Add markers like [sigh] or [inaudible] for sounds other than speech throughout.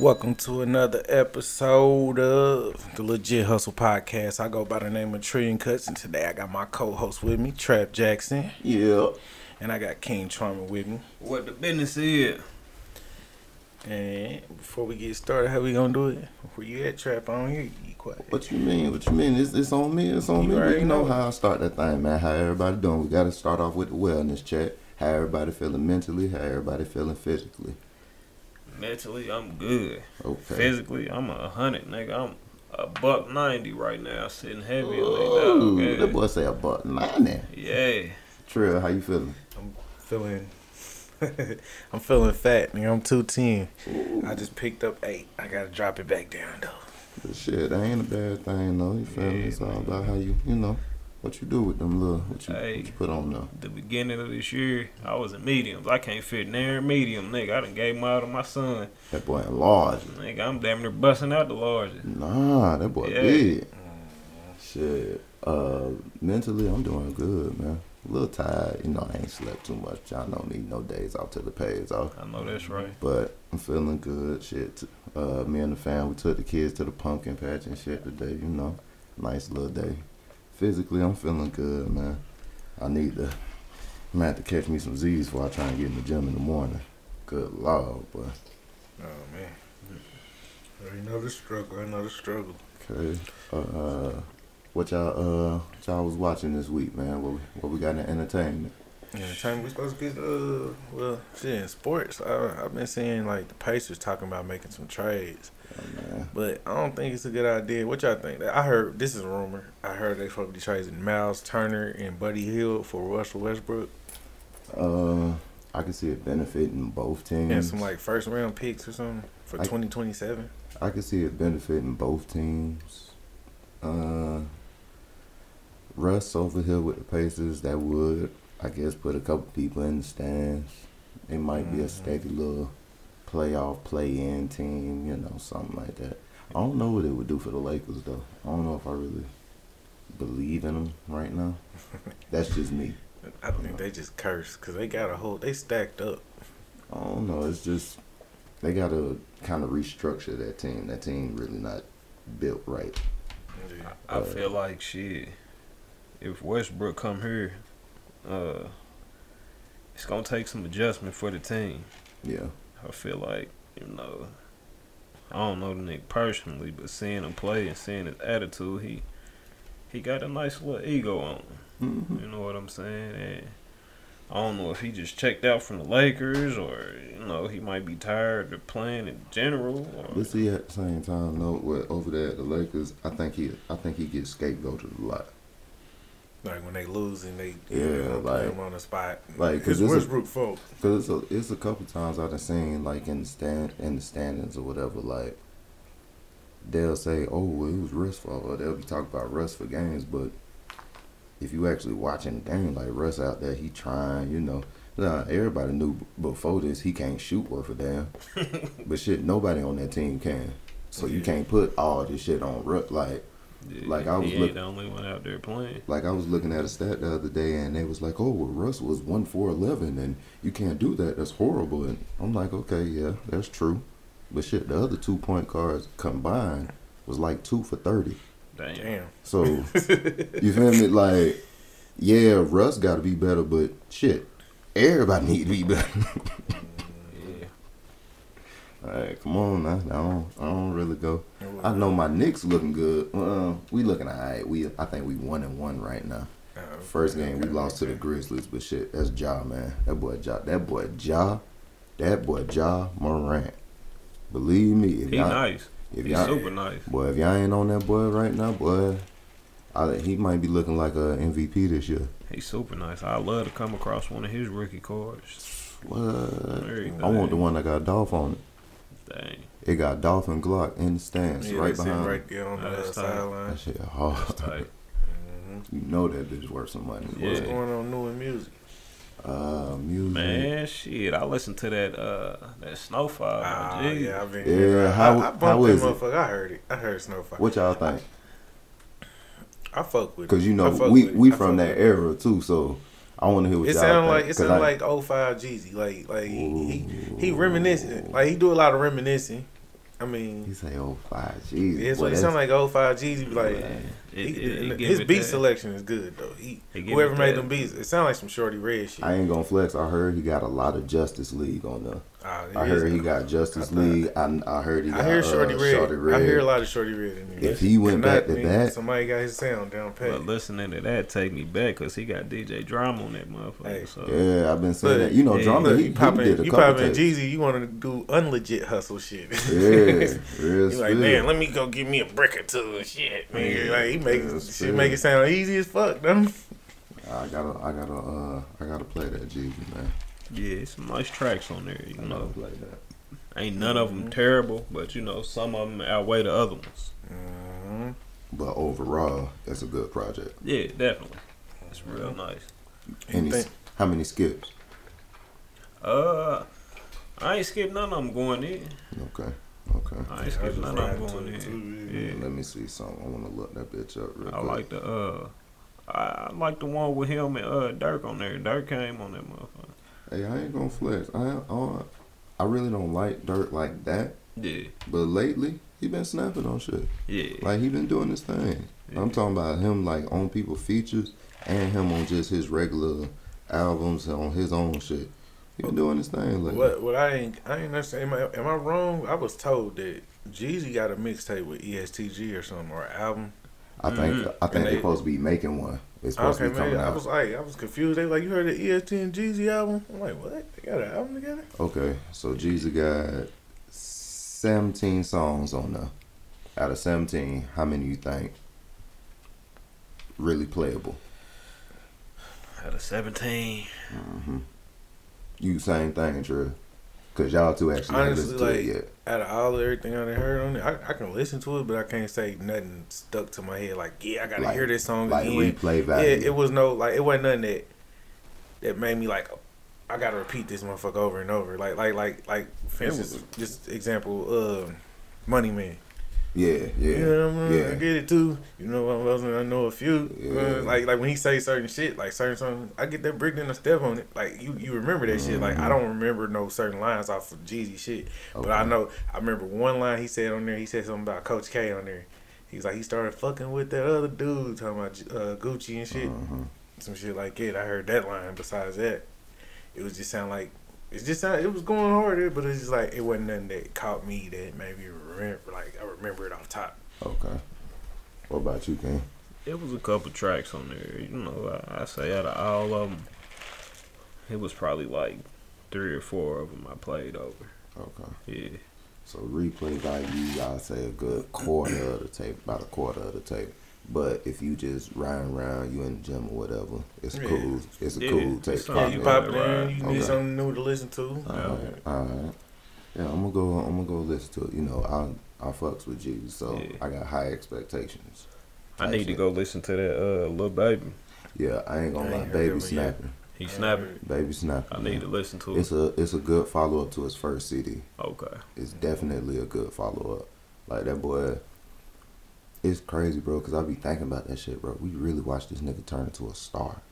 Welcome to another episode of the Legit Hustle Podcast. I go by the name of Trillion Cuts, and today I got my co-host with me, Trap Jackson, Yeah. and I got King Trauma with me. What the business is? And before we get started, how we gonna do it? Where you at, Trap? I don't hear you. You quiet. What you mean? What you mean? It's, it's on me. It's on You me. You know know. how I start that thing, man. How everybody doing? We got to start off with the wellness check. How everybody feeling mentally? How everybody feeling physically? Mentally, I'm good. Okay. Physically, I'm a hundred, nigga. I'm a buck ninety right now, sitting heavy on Ooh, that that dog. boy say a butt nine. Yeah. Trill, how you feeling? I'm feeling. [laughs] I'm feeling fat, nigga. I'm two ten. I just picked up eight. I gotta drop it back down though. But shit, that ain't a bad thing, though. You feel me? Yeah, It's all about how you, you know, what you do with them little, what you, Hey. what you put on there. The beginning of this year, I was in mediums. I can't fit near medium, nigga. I done gave them out to my son. That boy large. Nigga, I'm damn near busting out the largest. Nah, that boy Yeah. big. Shit. Uh, mentally, I'm doing good, man. A little tired. You know, I ain't slept too much. I don't need no days off till the pays off. I know that's right. But I'm feeling good. Shit. Uh, me and the fam, we took the kids to the pumpkin patch and shit today. You know, nice little day. Physically, I'm feeling good, man. I need to. I'm gonna have to catch me some Z's before I try and get in the gym in the morning. Good lord, boy. Oh man. I know the struggle. I know the struggle. Okay. Uh, what y'all uh what y'all was watching this week, man? What we, what we got in entertainment? Time we supposed to get uh well shit in sports. I I've been seeing like the Pacers talking about making some trades, Oh, but I don't think it's a good idea. What y'all think? I heard this is a rumor. I heard they supposed to be trading Myles Turner and Buddy Hield for Russell Westbrook Uh, I can see it benefiting both teams. and some like first round picks or something for twenty twenty seven. I can see it benefiting both teams. Uh, Russ over here with the Pacers, that would, I guess, put a couple people in the stands. It might be a Mhm. steady little playoff play-in team, you know, something like that. I don't know what it would do for the Lakers though. I don't know if I really believe in them right now. [laughs] That's just me. I think they just cursed because they got a whole. They stacked up. I don't know. It's just they gotta kind of restructure that team. That team really not built right. I Uh, feel like shit. If Westbrook come here, uh, it's gonna take some adjustment for the team. Yeah. I feel like you know, I don't know the nigga personally, but seeing him play and seeing his attitude, he he got a nice little ego on him. hmm You know what I'm saying? And I don't know if he just checked out from the Lakers or you know he might be tired of playing in general. Or, But see, at the same time, though, over there at the Lakers, I think he, I think he gets scapegoated a lot. Like when they lose and they Yeah, they put like- him on the spot. like, 'cause it's Westbrook fault. Cause it's a, it's a couple times I've seen like in the stand in the standings or whatever, like they'll say, "Oh, well, it was Russ fault," or they'll be talking about Russ for games, but if you actually watching the game, like Russ out there, he trying, you know. Now everybody knew before this he can't shoot worth a damn, [laughs] but shit, nobody on that team can. So you can't put all this shit on Russ. Like, Yeah, like, I was he look- the only one out there playing. like I was looking at a stat the other day, and they was like, "Oh, well, Russ was one for eleven, and you can't do that. That's horrible." And I'm like, "Okay, yeah, that's true." But shit, the other two point cards combined was like two for thirty. Damn. Damn. So [laughs] you feel me? Like, yeah, Russ got to be better, but shit, everybody need to be better. [laughs] All right, come on now. I don't, I don't really go. I know my Knicks looking good. Uh, we looking alright. We, I think we one and one right now. Uh, First game we lost to the Grizzlies, but shit, that's Ja, man. That boy Ja, that boy Ja, that boy Ja Morant. Believe me, if He y'all, nice. if He's y'all, super nice. boy, if y'all ain't on that boy right now, boy, I, he might be looking like a MVP this year. He's super nice. I love to come across one of his rookie cards. What? I want the one that got Dolph on it. Dang. It got Dolphin and Glock in the stands, yeah, right behind. right there on the uh, sideline. That shit hard. That's tight. Mhm. You know that bitch worth some money. Yeah. What's going on new in music? Uh, music. Man, shit. I listened to that uh that Snofall. Gee. yeah, I've been. Yeah, I, how- I, I bumped how that is it? motherfucker. I heard it. I heard Snofall. What y'all think? I fuck with it. Because you know fuck we we from that era too, so I want to hear what It y'all sound think. like it 'cause sound I- like 05 Jeezy. Like like he he, he reminiscing. Like he do a lot of reminiscing. I mean, He say oh five G's. it's Boy, what it that's- sound like. Old five G's. Be like, Yeah. It- it- it his beat that. selection is good though. He whoever made that. them beats, it sound like some Shawty Redd shit. I ain't gonna flex. I heard he got a lot of Justice League on there. It I heard he got Justice I League. I, I heard he got I hear Shorty uh, Red. Shawty Redd. I hear a lot of Shawty Redd in there. If he went back to that- somebody got his sound down pat. But listening to that take me back because he got DJ Drama on that motherfucker. Hey. so Yeah, I've been saying Look, that. You know, yeah, drama. Look, he, you he popping, did a you couple popping. Jeezy. You want to do unlegit hustle shit. [laughs] Yeah, real You like, man, let me go get me a brick or two and shit. Man, Yeah, like he make yeah, shit make it sound easy as fuck, though. I gotta, I gotta, uh, I gotta play that Jeezy man. Yeah, some nice tracks on there. You I gotta know, play that. ain't none of them terrible, but you know some of them outweigh the other ones. Mhm. But overall, it's a good project. Yeah, definitely. It's real nice. Any, think- how many skips? Uh, I ain't skipped none of them going in. Okay, okay. I ain't I skipped just none of riding them going in. too, Yeah. Let me see something. I want to look that bitch up real I quick. like the uh, I, I like the one with him and uh Durk on there. Durk came on that motherfucker. Hey, I ain't gonna flex. I, I, I really don't like Dirt like that. Yeah, But lately, he been snapping on shit. yeah. Like he been doing this thing. yeah. I'm talking about him like on people features and him on just his regular albums and on his own shit. He been doing this thing lately. What? What I ain't I ain't understand. Am I, am I wrong? I was told that Jeezy got a mixtape with ESTG or something or an album. I think Mhm. I think And they they- supposed to be making one. It's supposed Okay, to be coming man. I was like, I was confused. They like, you heard the EST and Jeezy album? I'm like, what? They got an album together? Okay, so Jeezy got 17 songs on there. Out of 17, how many you think really playable? Out of seventeen, hmm You same thing, Drew. Cause y'all two actually haven't Honestly, listened to it like- yet. Out of all of everything I done heard on it, I, I can listen to it, but I can't say nothing stuck to my head. Like, yeah, I gotta Like- hear this song Like again. replay Yeah, it was no like it wasn't nothing that that made me like I gotta repeat this motherfucker over and over. Like like like like for instance, just example, uh, Money Man. Yeah, yeah, You know what I mean? I get it too. You know what else? I know a few. Yeah. Like like when he say certain shit, like certain songs, I get that brick in a step on it. Like you you remember that shit. Like I Mhm. don't remember no certain lines off of Jeezy shit, but I know I remember one line he said on there. He said something about Coach K on there. He's like he started fucking with that other dude talking about uh, Gucci and shit, Mhm. some shit like it. I heard that line. Besides that, it was just sound like. It just sound, it was going harder, but it's just like it wasn't nothing that caught me that made me remember. Like I remember it off top. Okay. What about you, King? it was a couple tracks on there. You know, I, I say out of all of them, it was probably like three or four of them I played over. Okay. Yeah, So replay value, I'd say a good quarter of the tape, about a quarter of the tape. But if you just riding around, you in the gym or whatever, it's Yeah. cool. It's a Yeah, cool it's tape. something Yeah, pop you pop it in. You Okay. need something new to listen to. Alright, alright. Yeah, I'm gonna go. I'm gonna go listen to it. You know, I I fucks with Jeezy, so Yeah. I got high expectations. I need to go listen to that uh Lil Baby. Yeah, I ain't gonna I lie, ain't heard baby that one yet. snapping, He snapping. baby snapping. I need man. to listen to it. It's a it's a good follow up to his first CD. Okay. It's definitely a good follow up. Like that boy, it's crazy, bro. Cause I be thinking about that shit, bro. We really watched this nigga turn into a star.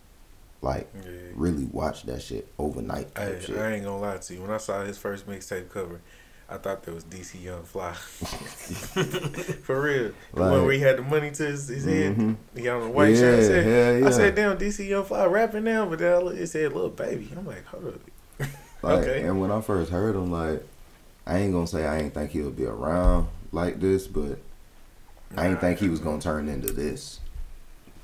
Like Yeah. really watch that shit overnight Hey, shit. I ain't gonna lie to you. When I saw his first mixtape cover, I thought that was DC Young Fly. [laughs] For real. The one Like- where he had the money to his, his head. Mhm. He on the white yeah, shirt. I said, yeah. I said, damn, DC Young Fly rapping now, but then I it said Lil Baby. I'm like, hold up. [laughs] Like, Okay. And when I first heard him, like, I ain't gonna say I ain't think he'll be around like this, but I ain't think he was gonna turn into this.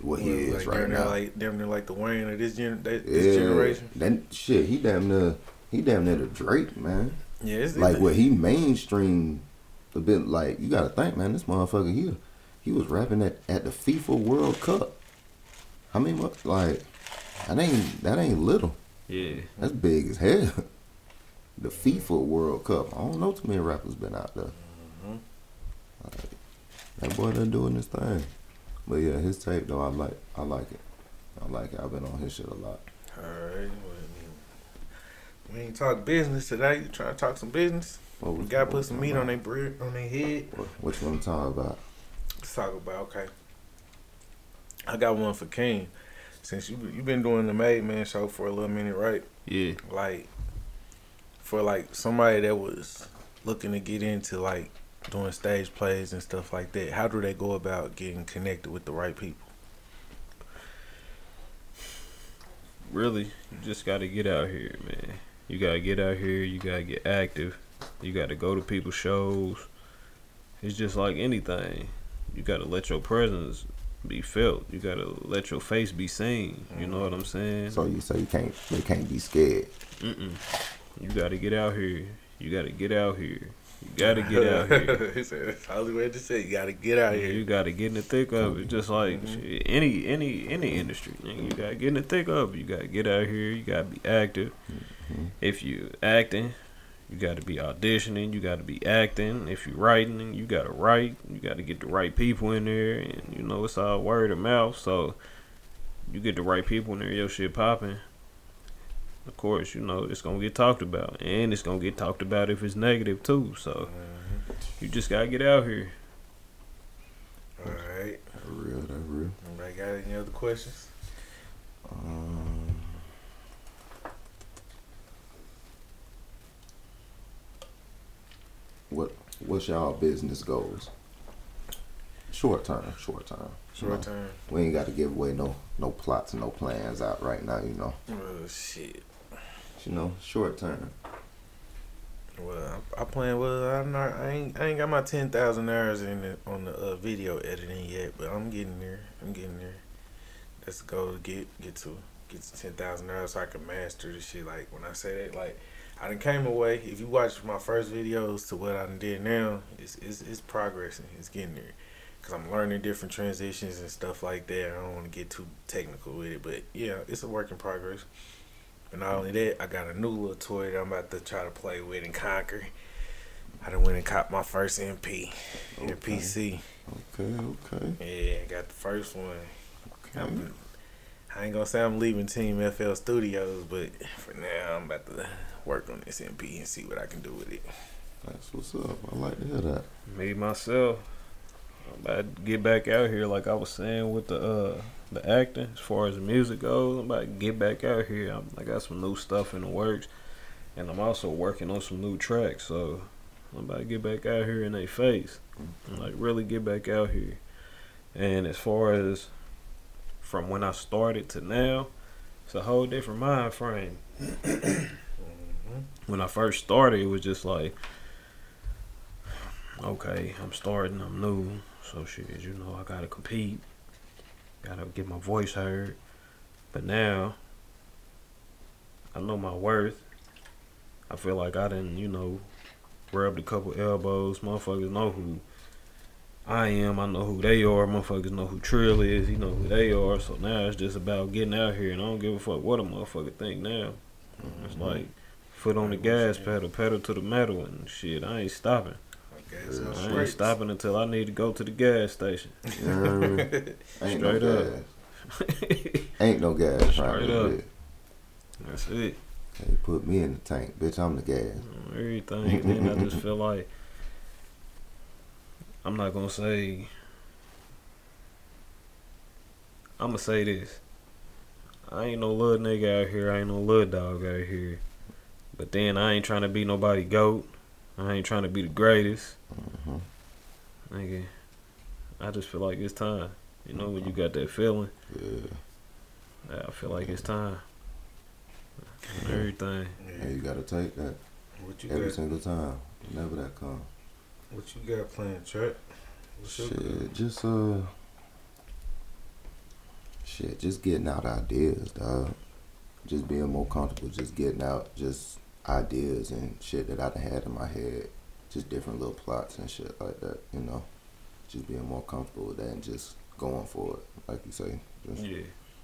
What he is like, right now. Like, damn near like the Wayne of this, gen- that, this yeah, generation. that shit. He damn near, he damn near the Drake man. Yeah, it's Like it's- what he mainstream a bit. Like you gotta think, man. This motherfucker here, he was rapping at at the FIFA World Cup. How many mu- like that ain't that ain't little. Yeah. That's big as hell. [laughs] The FIFA World Cup. I don't know too many rappers been out there. Mhm. Like, that boy done doing this thing. But yeah, his tape though, I like. I like it. I like it. I've been on his shit a lot. All right. We ain't talk business today. You trying to talk some business? What was- gotta put some meat on about? their bread, on their head. What, what you want to talk about? Let's talk about okay. I got one for King. Since you you been doing the Made Man show for a little minute, right? Yeah. Like for like somebody that was looking to get into like doing stage plays and stuff like that, how do they go about getting connected with the right people? Really, you just got to get out here, man. You got to get out here. You got to get active. You got to go to people's shows. It's just like anything. You got to let your presence be felt. You got to let your face be seen. You know mm-hmm. what I'm saying? So you say you can't, they can't be scared. Mm-mm. You got to get out here. You got to get out here. You got to get out [laughs] here. he said, that's only way to say. You got to get out here. You got to get in the thick of it, just like mm-hmm. shit, any any any industry. You got to get in the thick of it. You got to get out here. You got to be active. Mm-hmm. If you acting, you got to be auditioning. You got to be acting. If you writing, you got to write. You got to get the right people in there, and you know it's all word of mouth. So you get the right people in there, your shit popping. Of course, you know it's gonna get talked about, and it's gonna get talked about if it's negative too. So you just gotta get out here. All right. That real, that real. Anybody got any other questions? Um, what what's y'all business goals? Short term, short term. you know. Short term. We ain't got to give away no no plots and no plans out right now. You know. Oh shit. You know, short term. Well, I, plan. Well, I'm not. I ain't. I ain't got my ten thousand hours in the, on the uh, video editing yet, but I'm getting there. I'm getting there. That's the goal to get get to get to ten thousand hours so I can master the shit. Like when I say that, like I done came away. If you watch my first videos to what I done did now, it's it's, it's progressing. It's getting there. Cause I'm learning different transitions and stuff like that. I don't want to get too technical with it, but yeah, it's a work in progress. But not only that, I got a new little toy that I'm about to try to play with and conquer. I done went and caught my first MP, Okay. PC. Okay, okay. Yeah, got the first one. okay. I'm, I ain't gonna say I'm leaving Team FL Studios, but for now I'm about to work on this MP and see what I can do with it. That's what's up. I like to hear that. Me myself, I'm about to get back out here, like I was saying with the uh the acting. As far as the music goes, I'm about to get back out here. I'm, I got some new stuff in the works, and I'm also working on some new tracks. So I'm about to get back out here in their face, like really get back out here. And as far as from when I started to now, it's a whole different mind frame. when I first started, it was just like, okay, I'm starting, I'm new, so shit, you know, I gotta compete, gotta get my voice heard. But now, I know my worth. I feel like I didn't, you know, rubbed a couple elbows. Motherfuckers know who I am. I know who they are. Motherfuckers know who Trill is. You know who they are. So now it's just about getting out here, and I don't give a fuck what a motherfucker think now. It's mm-hmm. like foot on the gas pedal, pedal to the metal, and shit. I ain't stopping. I Yeah, I'm ain't stopping until I need to go to the gas station. You heard me? [laughs] Ain't Straight no up. gas. Ain't no gas. Straight right up. there. That's it. They put me in the tank, bitch. I'm the gas. Mm, everything. Then I just feel like I'm not gonna say. I'm gonna say this. I ain't no little nigga out here. I ain't no little dog out here. But then I ain't trying to be nobody goat. I ain't trying to be the greatest. Mhm. Nigga, I just feel like it's time. You know when you got that feeling, Yeah. I feel like it's time. Everything. Hey, you gotta take that What you every got? single time. Whenever that comes. What you got planned, Trap? What's your Shit, just uh, shit, just getting out ideas, dog. Just being more comfortable, just getting out, just ideas and shit that I done had in my head, just different little plots and shit like that. You know, just being more comfortable with that and just going for it, like you say. Just, Yeah.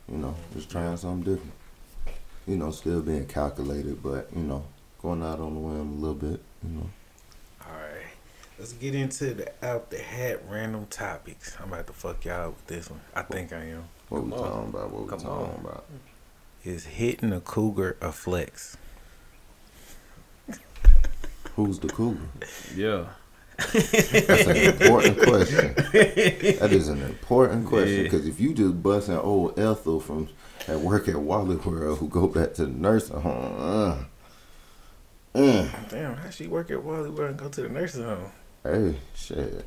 you know, just trying something different. You know, still being calculated, but you know, going out on the whim a little bit. You know. Alright. Let's get into the out the hat random topics. I'm about to fuck y'all up with this one. I think I am. What we on. talking about? What we Come talking on. about? Is hitting a cougar a flex? Who's the cougar? Yeah. That's an important question. That is an important question Yeah. because if you just busting old Ethel from at work at Wally World who go back to the nursing home, uh, uh, Damn, how she work at Wally World and go to the nursing home? Hey, shit.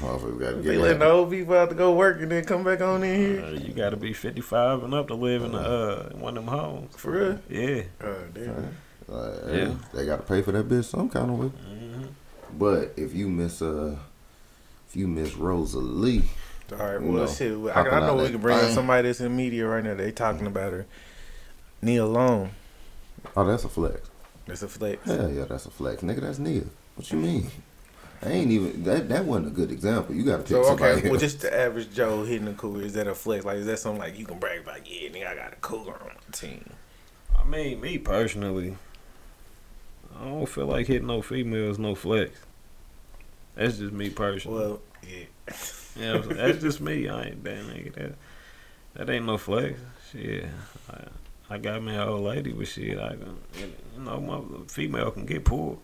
Motherfucker gotta They get letting the old people out to go work and then come back on in here. Uh, you got to be 55 and up to live in, uh, in one of them homes. For real? Yeah. Oh, damn. Like, Yeah. They gotta pay for that bitch some kind of way. hmm But if you miss uh, if you miss Rosalie, All right, well, know, shit. I, I know we can bring in somebody that's in the media right now. They talking about her. Nia Long. oh, that's a flex. That's a flex. Hell yeah, that's a flex, nigga. That's Nia. What you mean? I ain't even that. That wasn't a good example. You gotta pick So somebody. okay, well, else. just the average Joe hitting a cougar is that a flex? Like, is that something like you can brag about? Yeah, nigga, I got a cougar on my team. I mean, me personally, I don't feel like hitting no females, no flex. That's just me personally. Well, yeah. You know what I'm saying? That's just me. I ain't that nigga. That, that ain't no flex. Shit. I, I got me an old lady, but shit, I you know, my female can get pulled.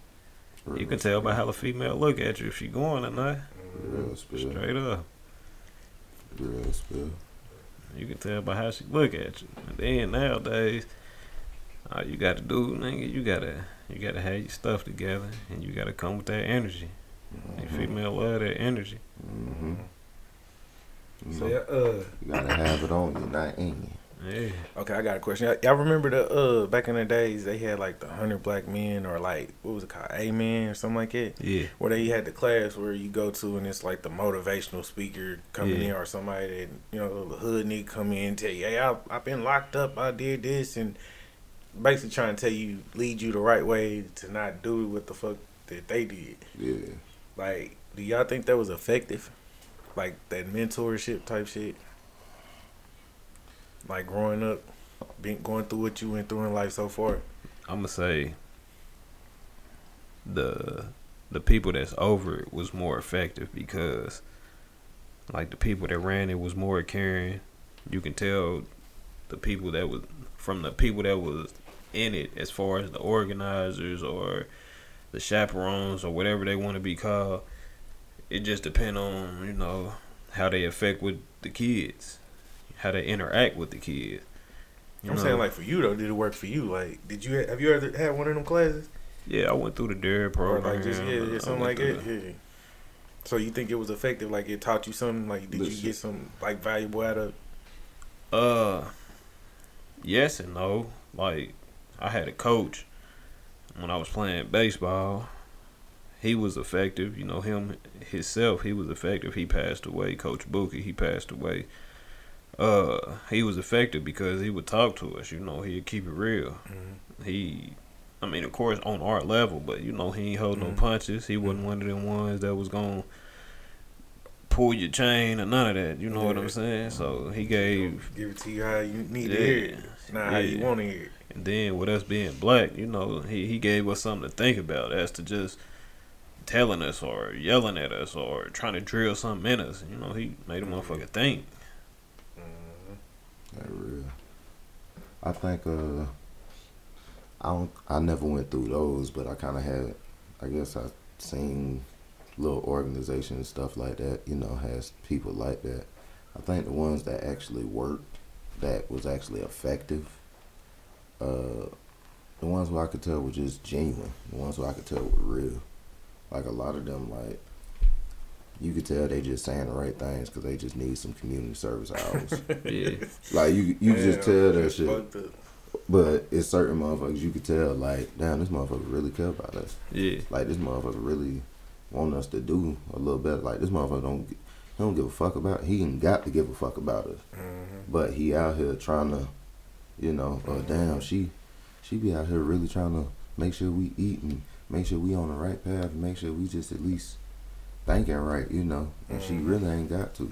You can tell by how the female look at you if she going or not. Real spill. Straight up. Real spill. You can tell by how she look at you. And then nowadays, all you got to do, nigga, you gotta you gotta have your stuff together, and you gotta come with that energy. And female love that energy. Mm-hmm. You, So know, yeah, uh, you gotta have it on you, not in you. Yeah. okay, I got a question. Y'all- Y'all remember the uh back in the days they had like the hundred black men or like what was it called, A men or something like that, Yeah. where they had the class where you go to and it's like the motivational speaker coming Yeah. in or somebody that you know the hood nigga come in and tell you, hey, I I've been locked up, I did this, and basically trying to tell you lead you the right way to not do what the fuck that they did. Yeah. Like, do y'all think that was effective? Like that mentorship type shit? Like growing up, being going through what you went through in life so far. I'm gonna say the the people that's over it was more effective because like the people that ran it was more caring. You can tell the people that was from the people that was in it as far as the organizers or the chaperones or whatever they want to be called. It just depend on, you know, how they affect with the kids. How they interact with the kids. You I'm know? saying like for you though, did it work for you? Like, did you have you ever had one of them classes Yeah, I went through the dare or program. like just yeah, yeah something like through that? Yeah. So you think it was effective? Like it taught you something? Like did you get some like valuable out of? Uh, yes and no. Like, I had a coach when I was playing baseball. He was effective. You know him himself. He was effective. He passed away. Coach Buki. He passed away. Uh, he was effective because he would talk to us. You know, he'd keep it real. He, I mean, of course, on our level, but you know, he ain't hold no Mhm. punches. He wasn't one of them ones that was gonna pull your chain or none of that. You know what I'm saying? So he gave, Give it to you how you need yeah, to hear it, not how you want to hear it. And then with us being black, you know, he he gave us something to think about as to just telling us or yelling at us or trying to drill something in us. You know, he made a motherfucker think. That real. I think uh I don't I never went through those, but I kinda had I guess I seen little organizations and stuff like that, you know, has people like that. I think the ones that actually worked, that was actually effective, uh the ones where I could tell were just genuine. The ones where I could tell were real. Like a lot of them, like you could tell they just saying the right things because they just need some community service hours. [laughs] Yeah, Like you, you just tell that shit. But it's certain motherfuckers you could tell, like, damn, this motherfucker really care about us. yeah, Like this motherfucker really want us to do a little better. Like this motherfucker don't, he don't give a fuck about. He ain't got to give a fuck about us. Mhm. But he out here trying to, you know, uh, damn, she, she be out here really trying to make sure we eat and make sure we on the right path and make sure we just at least thinking right, you know. And she Mhm. really ain't got to,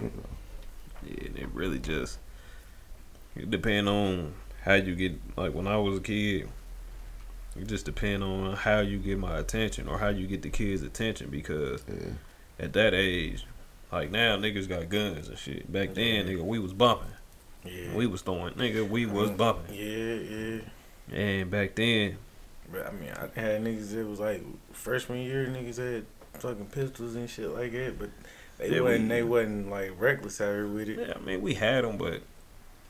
you know. yeah. And it really just it depend on how you get. Like when I was a kid, it just depend on how you get my attention or how you get the kids' attention because Yeah. at that age, like now niggas got guns and shit. Back then, nigga, we was bumping. Yeah. We was throwing, nigga, we was bumping. Yeah, yeah. And back then, But I mean, I had niggas that was like freshman year niggas had fucking pistols and shit like that, but they Yeah, wasn't we- they wasn't like reckless out here with it. yeah, I mean, we had them, but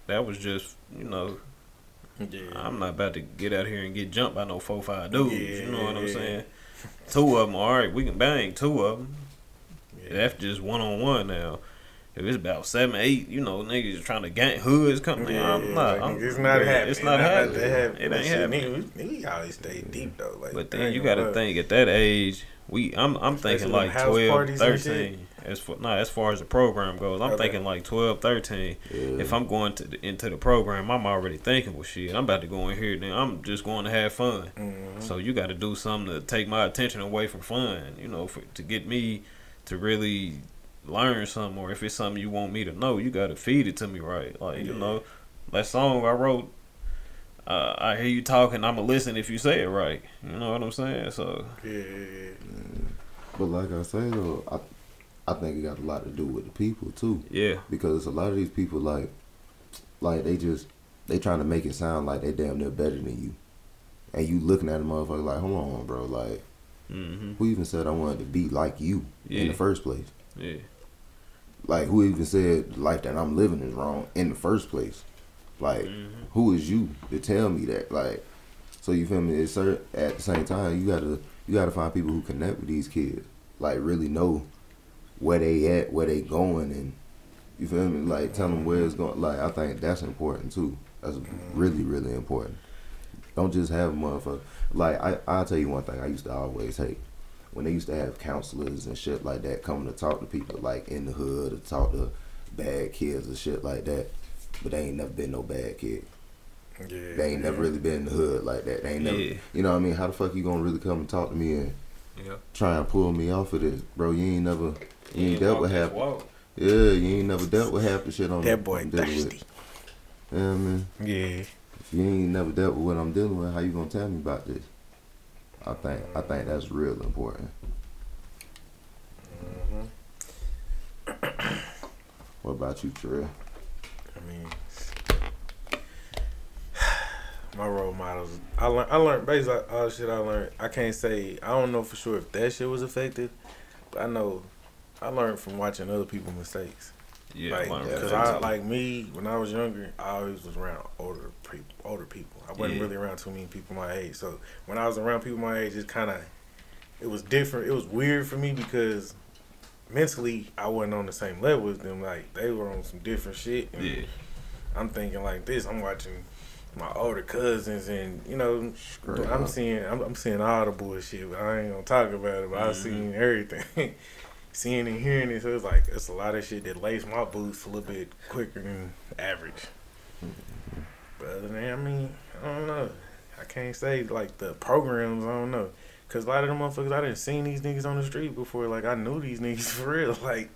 that was just, you know, Yeah. I'm not about to get out here and get jumped by no four five dudes. Yeah, you know what I'm saying? two of them, all right, we can bang two of them. That's just one on one now. If it's about seven, eight, you know, niggas trying to gang hoods coming. Yeah, I'm not. like, I'm, it's not yeah, happening. It's not That happening. happen. It ain't shit, happening. Nigga, we, always stay deep though. Like, But then you got to think at that age, we I'm I'm thinking like them 12, 13. As for not as far as the program goes, I'm Okay. thinking like 12, 13. Yeah. If I'm going to the, into the program, I'm already thinking, well, shit, I'm about to go in here. Then I'm just going to have fun. Mhm. So you got to do something to take my attention away from fun. You know, for, to get me to really learn something, or if it's something you want me to know, you got to feed it to me right. Like you know, that song I wrote. Uh, I hear you talking. I'ma listen if you say it right. You know what I'm saying? So Yeah, yeah, yeah. But like I say though, I I think it got a lot to do with the people too, yeah, because a lot of these people like like they just they trying to make it sound like they damn near better than you, and you looking at a motherfucker like, hold on, bro, like mm-hmm. who even said I wanted to be like you in the first place? yeah, Like who even said the life that I'm living is wrong in the first place? Like hmm who is you to tell me that? Like, so you feel me? It's cer- at the same time you gotta you gotta find people who connect with these kids, like really know where they at, where they going, and you feel me? Like tell them where it's going. Like I think that's important too. That's really really important. Don't just have a motherfucker. Like I I'll tell you one thing I used to always hate when they used to have counselors and shit like that coming to talk to people like in the hood or talk to bad kids and shit like that. But they ain't never been no bad kid. Yeah, They ain't never really been in the hood like that. They ain't never, Yeah. you know what I mean? How the fuck you gonna really come and talk to me and yeah. try and pull me off of this, bro? You ain't never, you ain't dealt with half. Walk. Yeah, you ain't never dealt with half the shit on That boy I'm with. Yeah, I mean, Yeah. if you ain't never dealt with what I'm dealing with, how you gonna tell me about this? I think, I think that's real important. hmm What about you, Trey? I mean, [sighs] my role models. I learned. I learned basically all the shit I learned. I can't say. I don't know for sure if that shit was effective, but I know I learned from watching other people's mistakes. Yeah, cause from I like me when I was younger, I always was around older people. Older people. I wasn't Yeah. really around too many people my age. So when I was around people my age, it kind of it was different. It was weird for me because mentally I wasn't on the same level as them. Like they were on some different shit. and yeah, I'm thinking like this. I'm watching my older cousins, and you know, Straight I'm up. seeing I'm, I'm seeing all the bullshit, but I ain't gonna talk about it. But I've Mhm. seen everything, [laughs] seeing and hearing it. So it's like it's a lot of shit that lace my boots a little bit quicker than average. But other than that, I mean, I don't know. I can't say like the programs. I don't know. Cause a lot of them motherfuckers, I didn't seen these niggas on the street before. Like I knew these [laughs] niggas for real. Like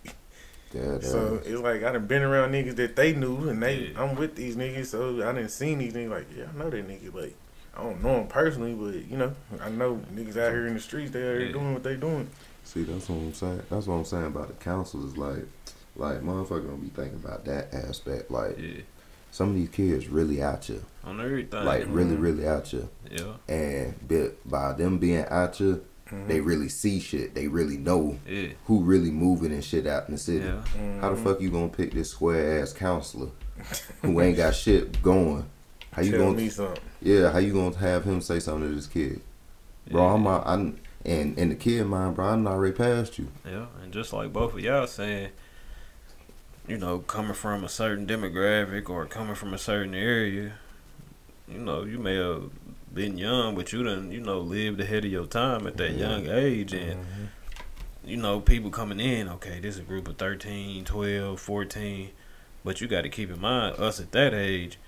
Yeah, so that, it's like I done been around niggas that they knew, and they Yeah. I'm with these niggas, so I didn't seen these niggas. Like, yeah, I know that nigga, but I don't know him personally, but you know, I know niggas out here in the streets. They out here Yeah. doing what they doing. see, that's what I'm saying. That's what I'm saying about the counselors. Like, like motherfucker don't be thinking about that aspect. Like, yeah, some of these kids really out you, on everything. like really, Mhm. really out you. yeah, and bit by them being out you, Mhm. they really see shit. They really know yeah, who really moving and shit out in the city. yeah. How the Mhm. fuck you gonna pick this square ass counselor [laughs] who ain't got shit going? How you Tell gonna me something? yeah? How you gonna have him say something to this kid, bro? yeah. I'm out, I'm and and the kid mind, bro. I'm already past you. Yeah, and just like both of y'all saying, you know, coming from a certain demographic or coming from a certain area, you know, you may have been young, but you done, you know, lived ahead of your time at that Yeah. young age. And, Mhm. you know, people coming in, okay, this is a group of 13, 12, 14. But you got to keep in mind, us at that age,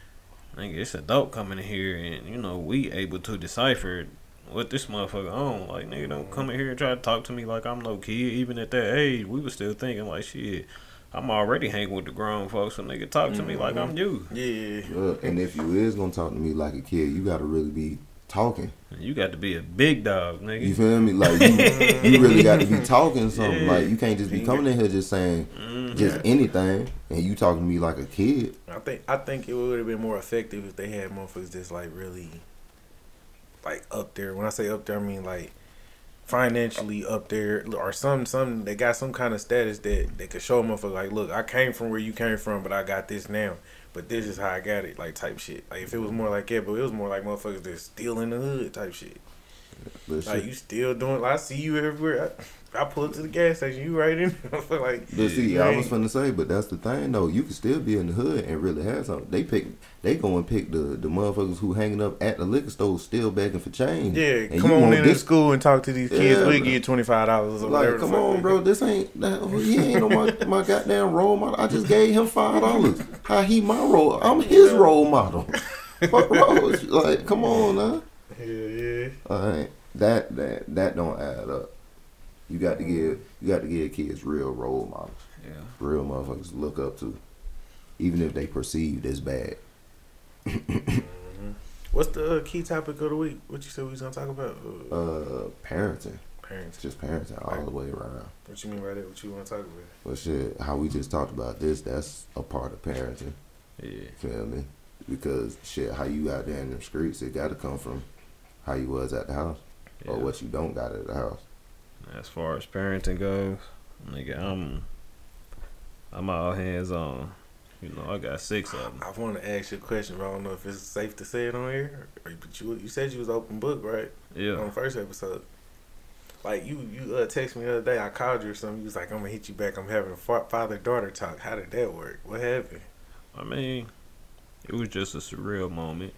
nigga, it's adult coming in here, and, you know, we able to decipher what this motherfucker on. Like, nigga, don't come in here and try to talk to me like I'm no kid. Even at that age, we was still thinking, like, shit, I'm already hanging with the grown folks, so nigga, talk to me like I'm you. Yeah. Look, and if you is gonna talk to me like a kid, you gotta really be talking. You got to be a big dog, nigga. You nigga. feel me? Like you, [laughs] you really got to be talking something. Yeah. Like you can't just be coming in here just saying Mhm. just anything, and you talking to me like a kid. I think I think it would have been more effective if they had motherfuckers just like really like up there. When I say up there, I mean like financially up there or some some they got some kind of status that they could show a motherfucker like, look, I came from where you came from, but I got this now. But this is how I got it, like type shit. Like if it was more like that, but it was more like motherfuckers that's still in the hood type shit. Like you still doing? like, I see you everywhere. I, I pull up to the gas station. You right in. [laughs] I feel like. But see, I was finna say, but that's the thing though. You can still be in the hood and really have something. They pick, they go and pick the the motherfuckers who hanging up at the liquor store still begging for change. Yeah, And come on into this- school and talk to these kids. Yeah, we you twenty five dollars Like, whatever. come on, bro. This ain't that, oh, he ain't on my my goddamn role model. I just gave him five dollars. How he my role? I'm his role model. [laughs] Like, come on, huh? Yeah, yeah. All right, that that that don't add up. You got to give you got to give kids real role models, Yeah. real motherfuckers to look up to, even if they perceived as bad. What's the uh, key topic of the week? What you said we was gonna talk about? Uh, Uh, parenting, parents. just parenting all the way around. What you mean by that? What you want to talk about? Well, shit, how we just talked about this, that's a part of parenting. Yeah. Feel me? Because shit, how you out there in the streets, it got to come from how you was at the house yeah. or what you don't got at the house. As far as parenting goes, nigga, I'm I'm all hands on. You know, I got six of them. I want to ask you a question, but I don't know if it's safe to say it on here. Or- But you you said you was open book, right? On Yeah. the first episode. Like you you uh, text me the other day. I called you or something. You was like, I'm gonna hit you back. I'm having a father daughter talk. How did that work? What happened? I mean, it was just a surreal moment.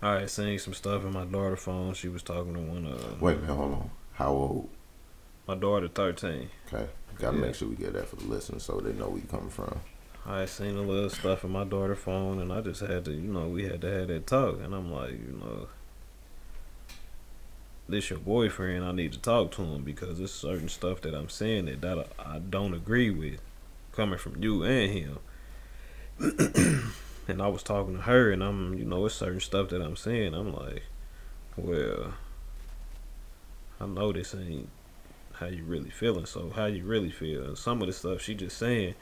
I had seen some stuff in my daughter's phone. She was talking to one of Wait a minute, hold on. How old? My daughter, thirteen. Okay, gotta Yeah. make sure we get that for the listeners so they know where you coming from. I seen a little stuff in my daughter's phone, and I just had to, you know, we had to have that talk. And I'm like, you know, this your boyfriend. I need to talk to him because there's certain stuff that I'm saying that, that I, I don't agree with, coming from you and him. [clears throat] and I was talking to her, and I'm, you know, it's certain stuff that I'm saying. I'm like, well, I know this ain't how you really feeling. So how you really feel? And some of the stuff she just saying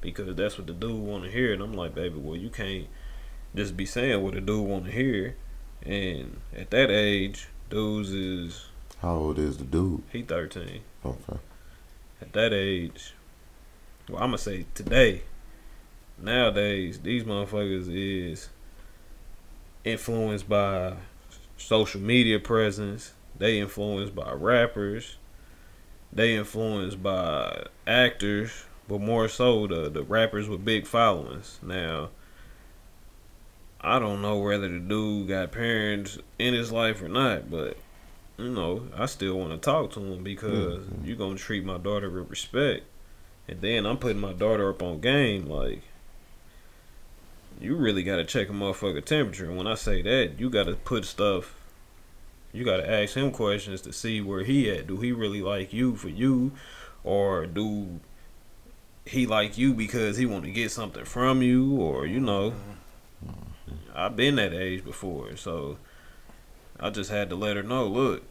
because that's what the dude want to hear. And I'm like, baby, well, you can't just be saying what the dude want to hear. And at that age, dudes is How old is the dude? he 13. Okay. At that age, well, I'm gonna say today. Nowadays, these motherfuckers is influenced by social media presence. They influenced by rappers. They influenced by actors, but more so the the rappers with big followings. Now, I don't know whether the dude got parents in his life or not, but you know, I still want to talk to him because Mhm. you gonna treat my daughter with respect, and then I'm putting my daughter up on game. Like, you really gotta check a motherfucker temperature. And when I say that, you gotta put stuff. You gotta ask him questions to see where he at. Do he really like you for you, or do he like you because he want to get something from you, or you know? I've been that age before, so I just had to let her know. Look,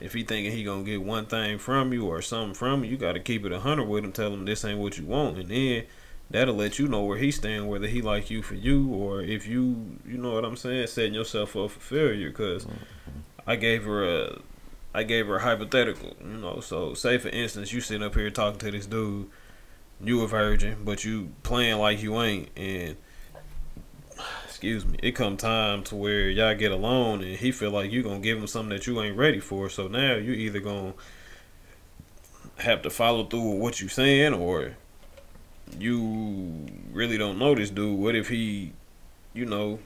if he thinking he gonna get one thing from you or something from you, you got to keep it a hundred with him. Tell him this ain't what you want, and then that'll let you know where he stand, whether he like you for you or if you, you know what I'm saying, setting yourself up for failure. Because I gave her a, I gave her a hypothetical, you know. So say for instance, you sitting up here talking to this dude, you a virgin, but you playing like you ain't, and excuse me, it come time to where y'all get alone and he feel like you gonna give him something that you ain't ready for. So now you either gonna have to follow through with what you saying or you really don't know this dude. What if he, you know,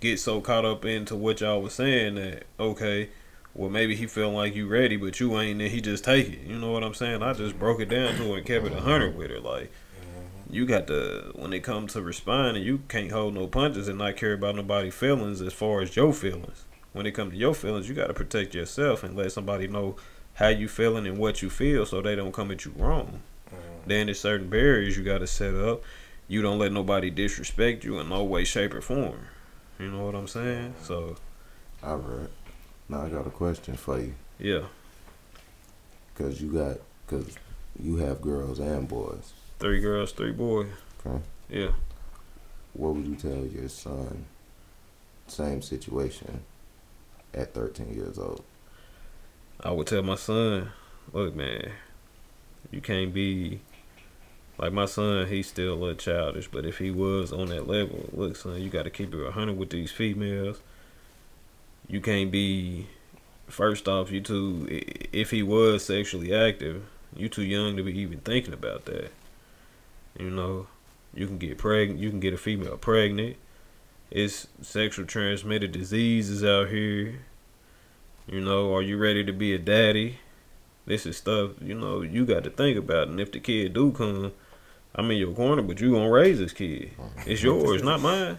get so caught up into what y'all was saying that okay, well maybe he feel like you ready, but you ain't, and he just take it. You know what I'm saying? I just broke it down to and kept it a hundred with her. Like mm-hmm. you got to when it comes to responding, you can't hold no punches and not care about nobody's feelings as far as your feelings. When it comes to your feelings, you got to protect yourself and let somebody know how you feeling and what you feel so they don't come at you wrong. Mm-hmm. Then there's certain barriers you got to set up. You don't let nobody disrespect you in no way, shape, or form. You know what I'm saying? So All right. Now I got a question for you, yeah, cause you got, cause you have girls and boys. three girls, three boys. Okay. Yeah. What would you tell your son? Same situation. At 13 years old. I would tell my son, look, man, you can't be like my son. He's still a little childish, but if he was on that level, look, son, you got to keep it a hundred with these females. You can't be first off, you two, i- if he was sexually active, you too young to be even thinking about that. You know, you can get pregnant. You can get a female pregnant. It's sexual transmitted diseases out here. You know, are you ready to be a daddy? This is stuff you know you got to think about. And if the kid do come, I'm in your corner, but you gonna raise this kid. Uh-huh. It's yours, not mine.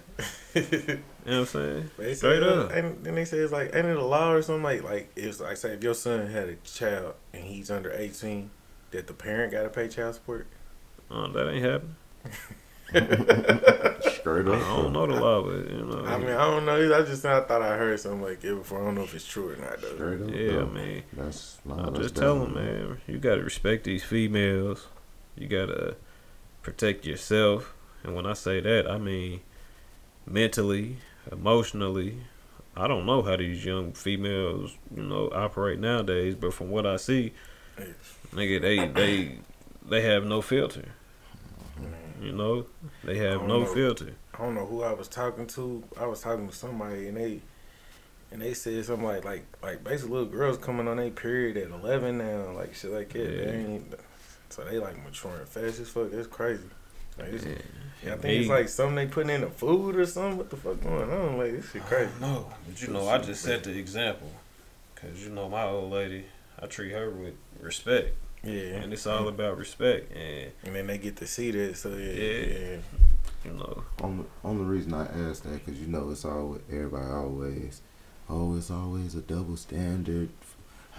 [laughs] You know what I'm saying? They Straight say, up. And then they say it's like, ain't it a law or something like, like it's like say if your son had a child and he's under eighteen, that the parent got to pay child support. Oh, that ain't happening. [laughs] Straight up. I don't know the law, but you know. I mean, I don't know. I just I thought I heard something like it before. I don't know if it's true or not though. Straight up. yeah, bro. man. That's nah, I that's just tell them, man, you gotta respect these females. You gotta protect yourself, and when I say that, I mean mentally, emotionally. I don't know how these young females, you know, operate nowadays, but from what I see, nigga, they they they have no filter. You know, they have no know. filter. I don't know who I was talking to. I was talking to somebody and they and they said something like like like basically little girls coming on their period at eleven now, like shit like that. They Yeah. Ain't, so they like maturing fast as fuck. That's crazy. Like, it's, Yeah. yeah, I think it's like something they putting in the food or something. What the fuck going on? Like this shit crazy. No, but you know, I just set the example, cause you know my old lady, I treat her with respect, Yeah, and it's all about respect, and And then they get to see that. So yeah, Yeah. yeah. you know, Only, only reason I asked that because you know it's always everybody always, oh, it's always a double standard.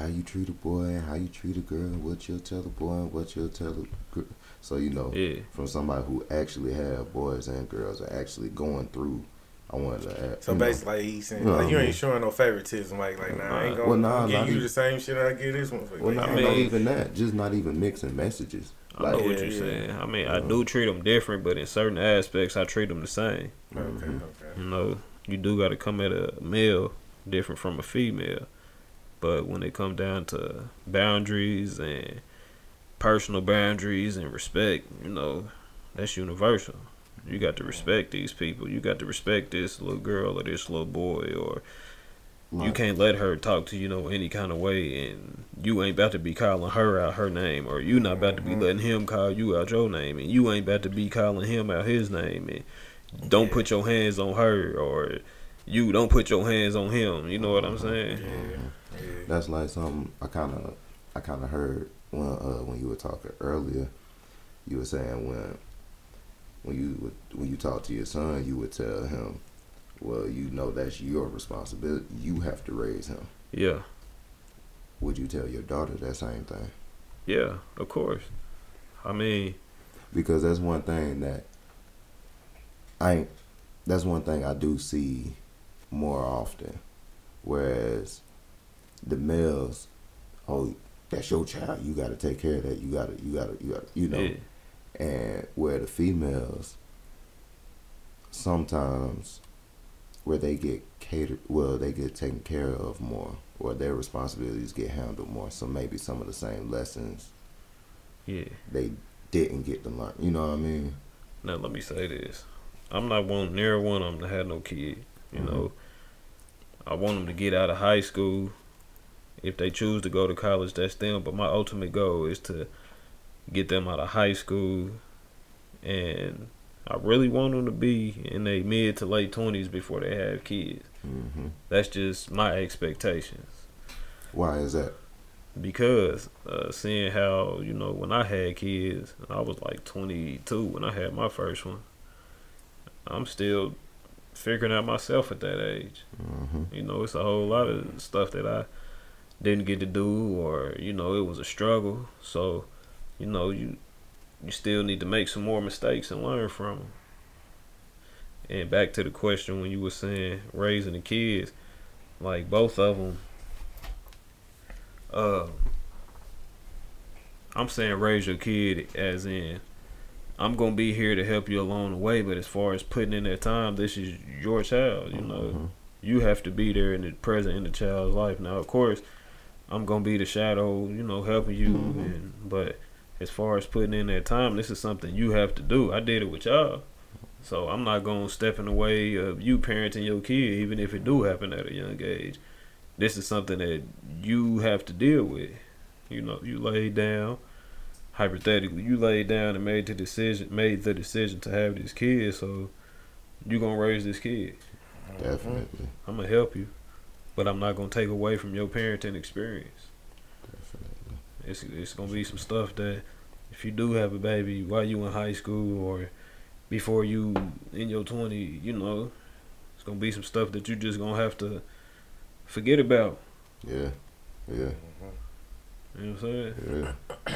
How you treat a boy, how you treat a girl, what you'll tell a boy, what you'll tell a girl. So you know, yeah, from somebody who actually have boys and girls are actually going through. I wanted to ask. So you know, basically, like he's saying, No, like you I ain't showing no favoritism. Like, like nah, I ain't gonna Well, nah, give not you even- the same shit I give this one. for. well, not, I not mean- even that. Just not even mixing messages. I know what Yeah, you're yeah. saying. I mean, I do treat them different, but in certain aspects, I treat them the same. okay, Mhm. okay. You know, you do got to come at a male different from a female, but when it come down to boundaries and personal boundaries and respect, you know, that's universal. You got to respect these people. You got to respect this little girl or this little boy, or you can't let her talk to you know any kind of way, and you ain't about to be calling her out her name, or you not about to be Mhm. letting him call you out your name, and you ain't about to be calling him out his name, and don't Yeah. put your hands on her, or you don't put your hands on him. You know what I'm saying? yeah. That's like something I kind of I kind of heard when uh, when you were talking earlier. You were saying when when you would, when you talk to your son, you would tell him, "Well, you know that's your responsibility. You have to raise him." Yeah, Would you tell your daughter that same thing? yeah, of course. I mean, Because that's one thing that I that's one thing I do see more often. Whereas the males, oh, that's your child. You got to take care of that. You got to, you got to, you got, to you know. yeah, and where the females sometimes where they get catered well they get taken care of more or their responsibilities get handled more so maybe some of the same lessons yeah. they didn't get to learn you know what i mean Now let me say this: I'm not one near one of them to have no kid. You Mhm. know, I want them to get out of high school. If they choose to go to college, that's them. But my ultimate goal is to get them out of high school, and I really want them to be in their mid to late twenties before they have kids. hmm That's just my expectations why is that because uh, seeing how you know when I had kids, I was like 22 when I had my first one. I'm still figuring out myself at that age. hmm You know, it's a whole lot of stuff that I didn't get to do, or you know, it was a struggle. So, you know, you you still need to make some more mistakes and learn from them. And back to the question when you were saying raising the kids, like both of them. Uh, I'm saying raise your kid as in I'm gonna be here to help you along the way, but as far as putting in that time, this is your child. You know, Mhm. you have to be there in the present in the child's life. Now, of course, I'm gonna be the shadow, you know, helping you. Mhm. And but as far as putting in that time, this is something you have to do. I did it with y'all, so I'm not gonna step in the way of you parenting your kid, even if it do happen at a young age. this is something that you have to deal with. You know, you laid down. Hypothetically, you laid down and made the decision, made the decision to have this kid. So you gonna raise this kid. Definitely. I'm gonna help you, but I'm not gonna take away from your parenting experience. Definitely. It's it's gonna be some stuff that if you do have a baby while you in high school or before you in your twenty, you know, it's gonna be some stuff that you just gonna have to forget about. Yeah. Yeah. You know what I'm saying? Yeah.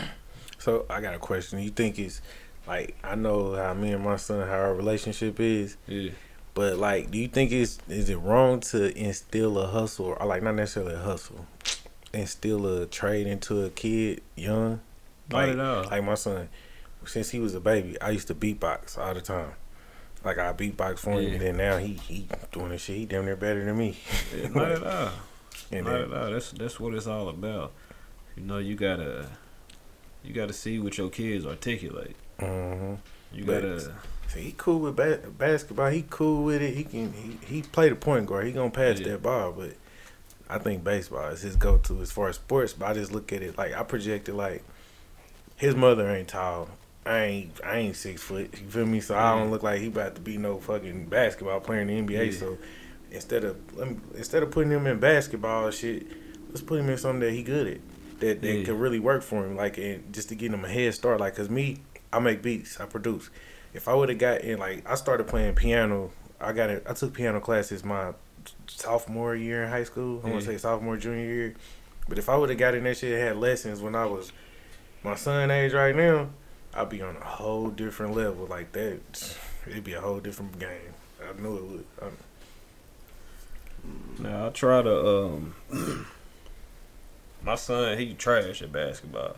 So I got a question. You think it's like I know how me and my son how our relationship is, Yeah. But like, do you think it's is it wrong to instill a hustle or like not necessarily a hustle, instill a trade into a kid young? Not Like, at all. like my son, since he was a baby, I used to beatbox all the time. Like I beatbox for him, Yeah. and then now he he doing this shit. He damn near better than me. Yeah, [laughs] not at all. And Not then, at all. That's that's what it's all about. You know, you gotta you gotta see what your kids articulate. mhm. You gotta. But- he cool with ba- basketball. He cool with it. He can he, he play the point guard. He gonna pass Yeah. that ball. But I think baseball is his go to as far as sports. But I just look at it like I projected like his mother ain't tall. I ain't I ain't six foot. You feel me? So I don't mm. look like he about to be no fucking basketball player in the NBA. Yeah. So instead of let me, instead of putting him in basketball shit, let's put him in something that he good at. That that Yeah. could really work for him. Like and just to get him a head start. Like cause me, I make beats. I produce if I would have got in, like, I started playing piano. I got it. I took piano classes my sophomore year in high school. I want to say sophomore, junior year. But if I would have got in that shit, had lessons when I was my son age right now, I'd be on a whole different level. Like that, it'd be a whole different game. I knew it would. I, now I try to um [clears throat] my son he trash at basketball.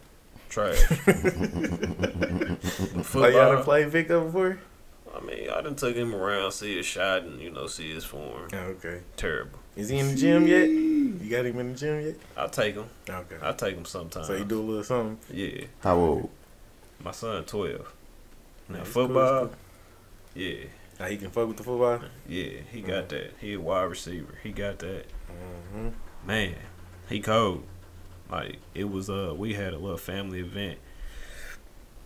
Trash. [laughs] like y'all done played Victor before? I mean, I done took him around, see his shot, and you know, see his form. Oh, okay. Terrible. Is he in the gym yet? You got him in the gym yet? I'll take him. Okay. I'll take him sometimes. So you do a little something. Yeah, How old? my son twelve. Now That's football, that's cool. yeah, Now he can fuck with the football. yeah, he got that. He a wide receiver. He got that. Mm-hmm. Man, he cold. Like it was uh we had a little family event.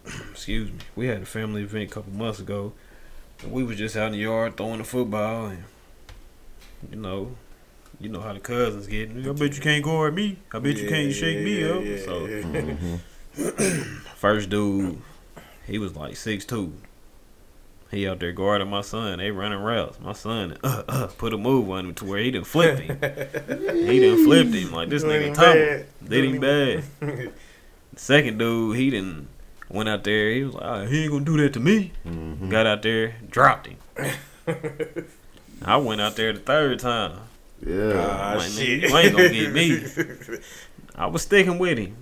[clears throat] Excuse me. We had a family event a couple months ago. And we was just out in the yard throwing the football and you know, you know how the cousins get. I bet you can't guard me. I bet you can't shake me up. So [laughs] Mm-hmm. first dude, he was like six two. He out there guarding my son. They running routes. My son uh, uh, put a move on him to where he done flipped him. he done flipped him like this Doing nigga him tumble. Did him bad. The second dude, he didn't went out there. He was like, "Ah, he ain't gonna do that to me. Mm-hmm. Got out there, dropped him. I went out there the third time. Yeah. Ah, Man, shit. you ain't gonna get me. [laughs] I was sticking with him.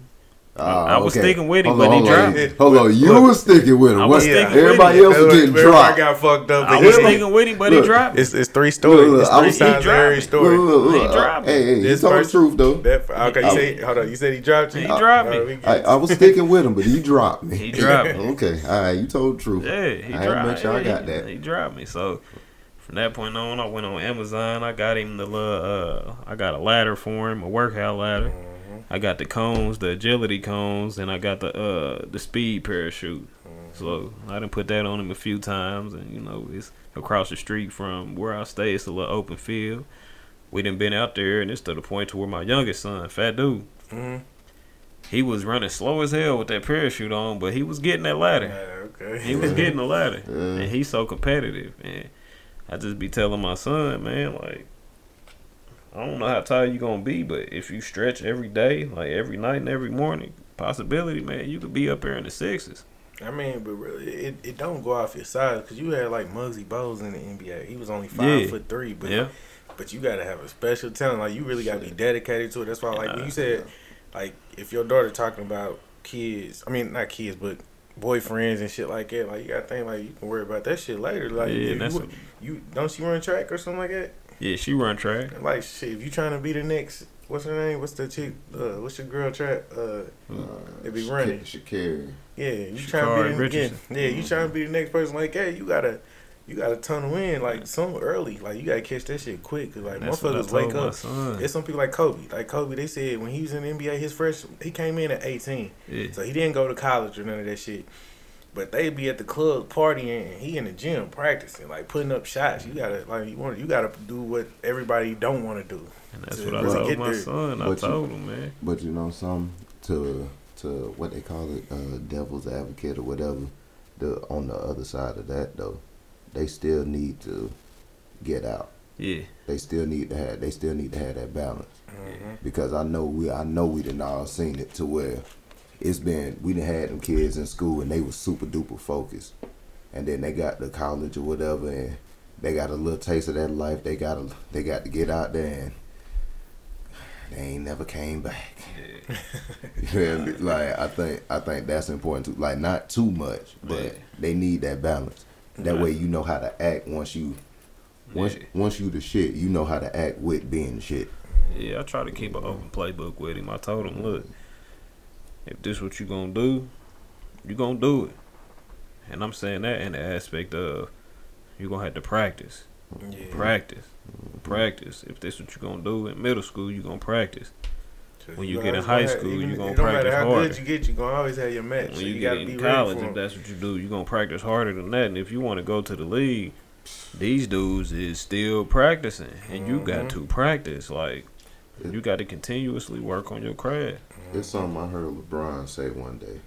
Ah, I was sticking with him, Hold but on, he hold on. dropped. Hold on, you Look, was sticking with him. I What- was sticking with everybody him. else was getting Everybody dropped. got fucked up. I but was he- sticking with him, but he dropped. It's it's three stories. Look, it's I three was- he sides of dropped every story. Look, look, look, He dropped me. Hey, hey, you This told the truth though. That, okay, you I- say hold on. You said he dropped you. He dropped me. Oh, I. I was sticking with him, but he dropped me. He dropped [laughs] me. okay, all right, you told the truth. Yeah, he I had to dropped. make sure I yeah, got he- that. He dropped me. So from that point on, I went on Amazon. I got him the little. Uh, I got a ladder for him, a workout ladder. I got the cones, the agility cones, and I got the uh the speed parachute. So I done put that on him a few times, and you know it's across the street from where I stay. It's a little open field. We done been out there, and it's to the point to where my youngest son, fat dude, Mhm. he was running slow as hell with that parachute on, but he was getting that ladder. Yeah, okay. He was getting the ladder, Yeah. and he's so competitive. And I just be telling my son, man, like, I don't know how tired you're gonna be, but if you stretch every day, like every night and every morning, possibility, man, you could be up there in the sixes. I mean, but really, it, it don't go off your size because you had like Muggsy Bogues in the NBA. He was only five Yeah. foot three, but Yeah, but you gotta have a special talent. Like you really gotta be dedicated to it. That's why, like when you said, like if your daughter talking about kids, I mean not kids, but boyfriends and shit like that. Like you gotta think like you can worry about that shit later. Like yeah, you, a, you don't she run track or something like that? Yeah. She run track. Like shit, if you trying to be the next, what's her name? What's the chick? Uh, what's your girl track? Uh, They be running. Shakira. yeah, you Sha'Carri trying to be the, yeah, Richardson. yeah, you trying to be the next person like hey, You gotta you gotta tunnel in like some early. Like you gotta catch that shit quick. Cause like That's what motherfuckers told wake my up. son. There's some people like Kobe. Like Kobe, they said when he was in the NBA, his fresh he came in at 18, Yeah. so he didn't go to college or none of that shit. But they be at the club partying, and he in the gym practicing, like putting up shots. You gotta like you want you gotta do what everybody don't want to do. And that's to what I told my there. son. I But you- told him, man. But you know, some to to what they call it, uh, devil's advocate or whatever. The on the other side of that though, they still need to get out. Yeah. They still need to have. They still need to have that balance Mm-hmm. because I know we. I know we done all seen it to where it's been. We done had them kids in school and they was super duper focused, and then they got to college or whatever and they got a little taste of that life. They got to. They got to get out there and. They ain't never came back. Yeah. [laughs] You feel me? Like I think I think that's important too. Like not too much, but Yeah. they need that balance. That Right. way you know how to act once you once Yeah. once you the shit, you know how to act with being shit. Yeah, I try to keep an open playbook with him. I told him, look, if this what you gonna do, you gonna do it. And I'm saying that in the aspect of you gonna have to practice, Yeah. practice, practice. If this what you gonna do in middle school, you gonna practice. when you get in high have- school, you gonna it don't matter how harder. good you get, you gonna always have your match. When so you, you, get in college, if that's what you do, you gonna practice harder than that. And if you want to go to the league, these dudes is still practicing, and you got Mhm. to practice. Like you got to continuously work on your craft. It's something I heard LeBron say one day.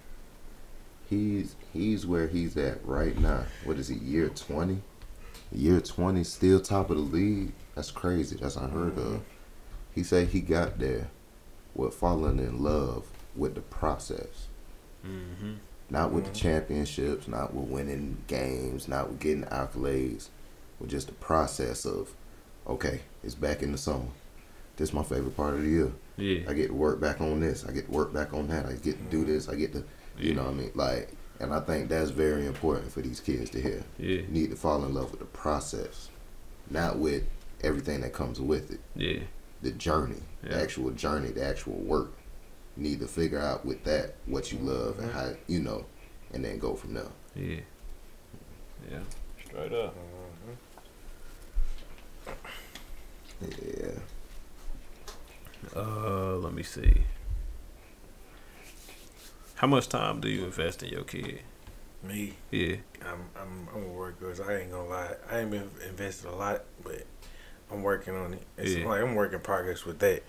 He's he's where he's at right now. What is he? Year twenty. Year twenty, still top of the league. That's crazy. That's unheard of. He said he got there with falling in love with the process. Mm-hmm. Not with the Mhm. championships, not with winning games, not with getting accolades, with just the process of, okay, it's back in the summer. This is my favorite part of the year. Yeah, I get to work back on this. I get to work back on that. I get to do this. I get to, you Yeah. know what I mean? Like, and I think that's very important for these kids to hear. yeah, You need to fall in love with the process, not with everything that comes with it. yeah, The journey, the actual journey, the actual work. You need to figure out with that what you love and how, you know, and then go from there. yeah, yeah. Straight up. Yeah. Uh, let me see. How much time do you invest in your kid? Me, Yeah, I'm I'm I'm a worker. I ain't gonna lie. I ain't been invested a lot, but I'm working on it. It's Yeah. like I'm working progress with that.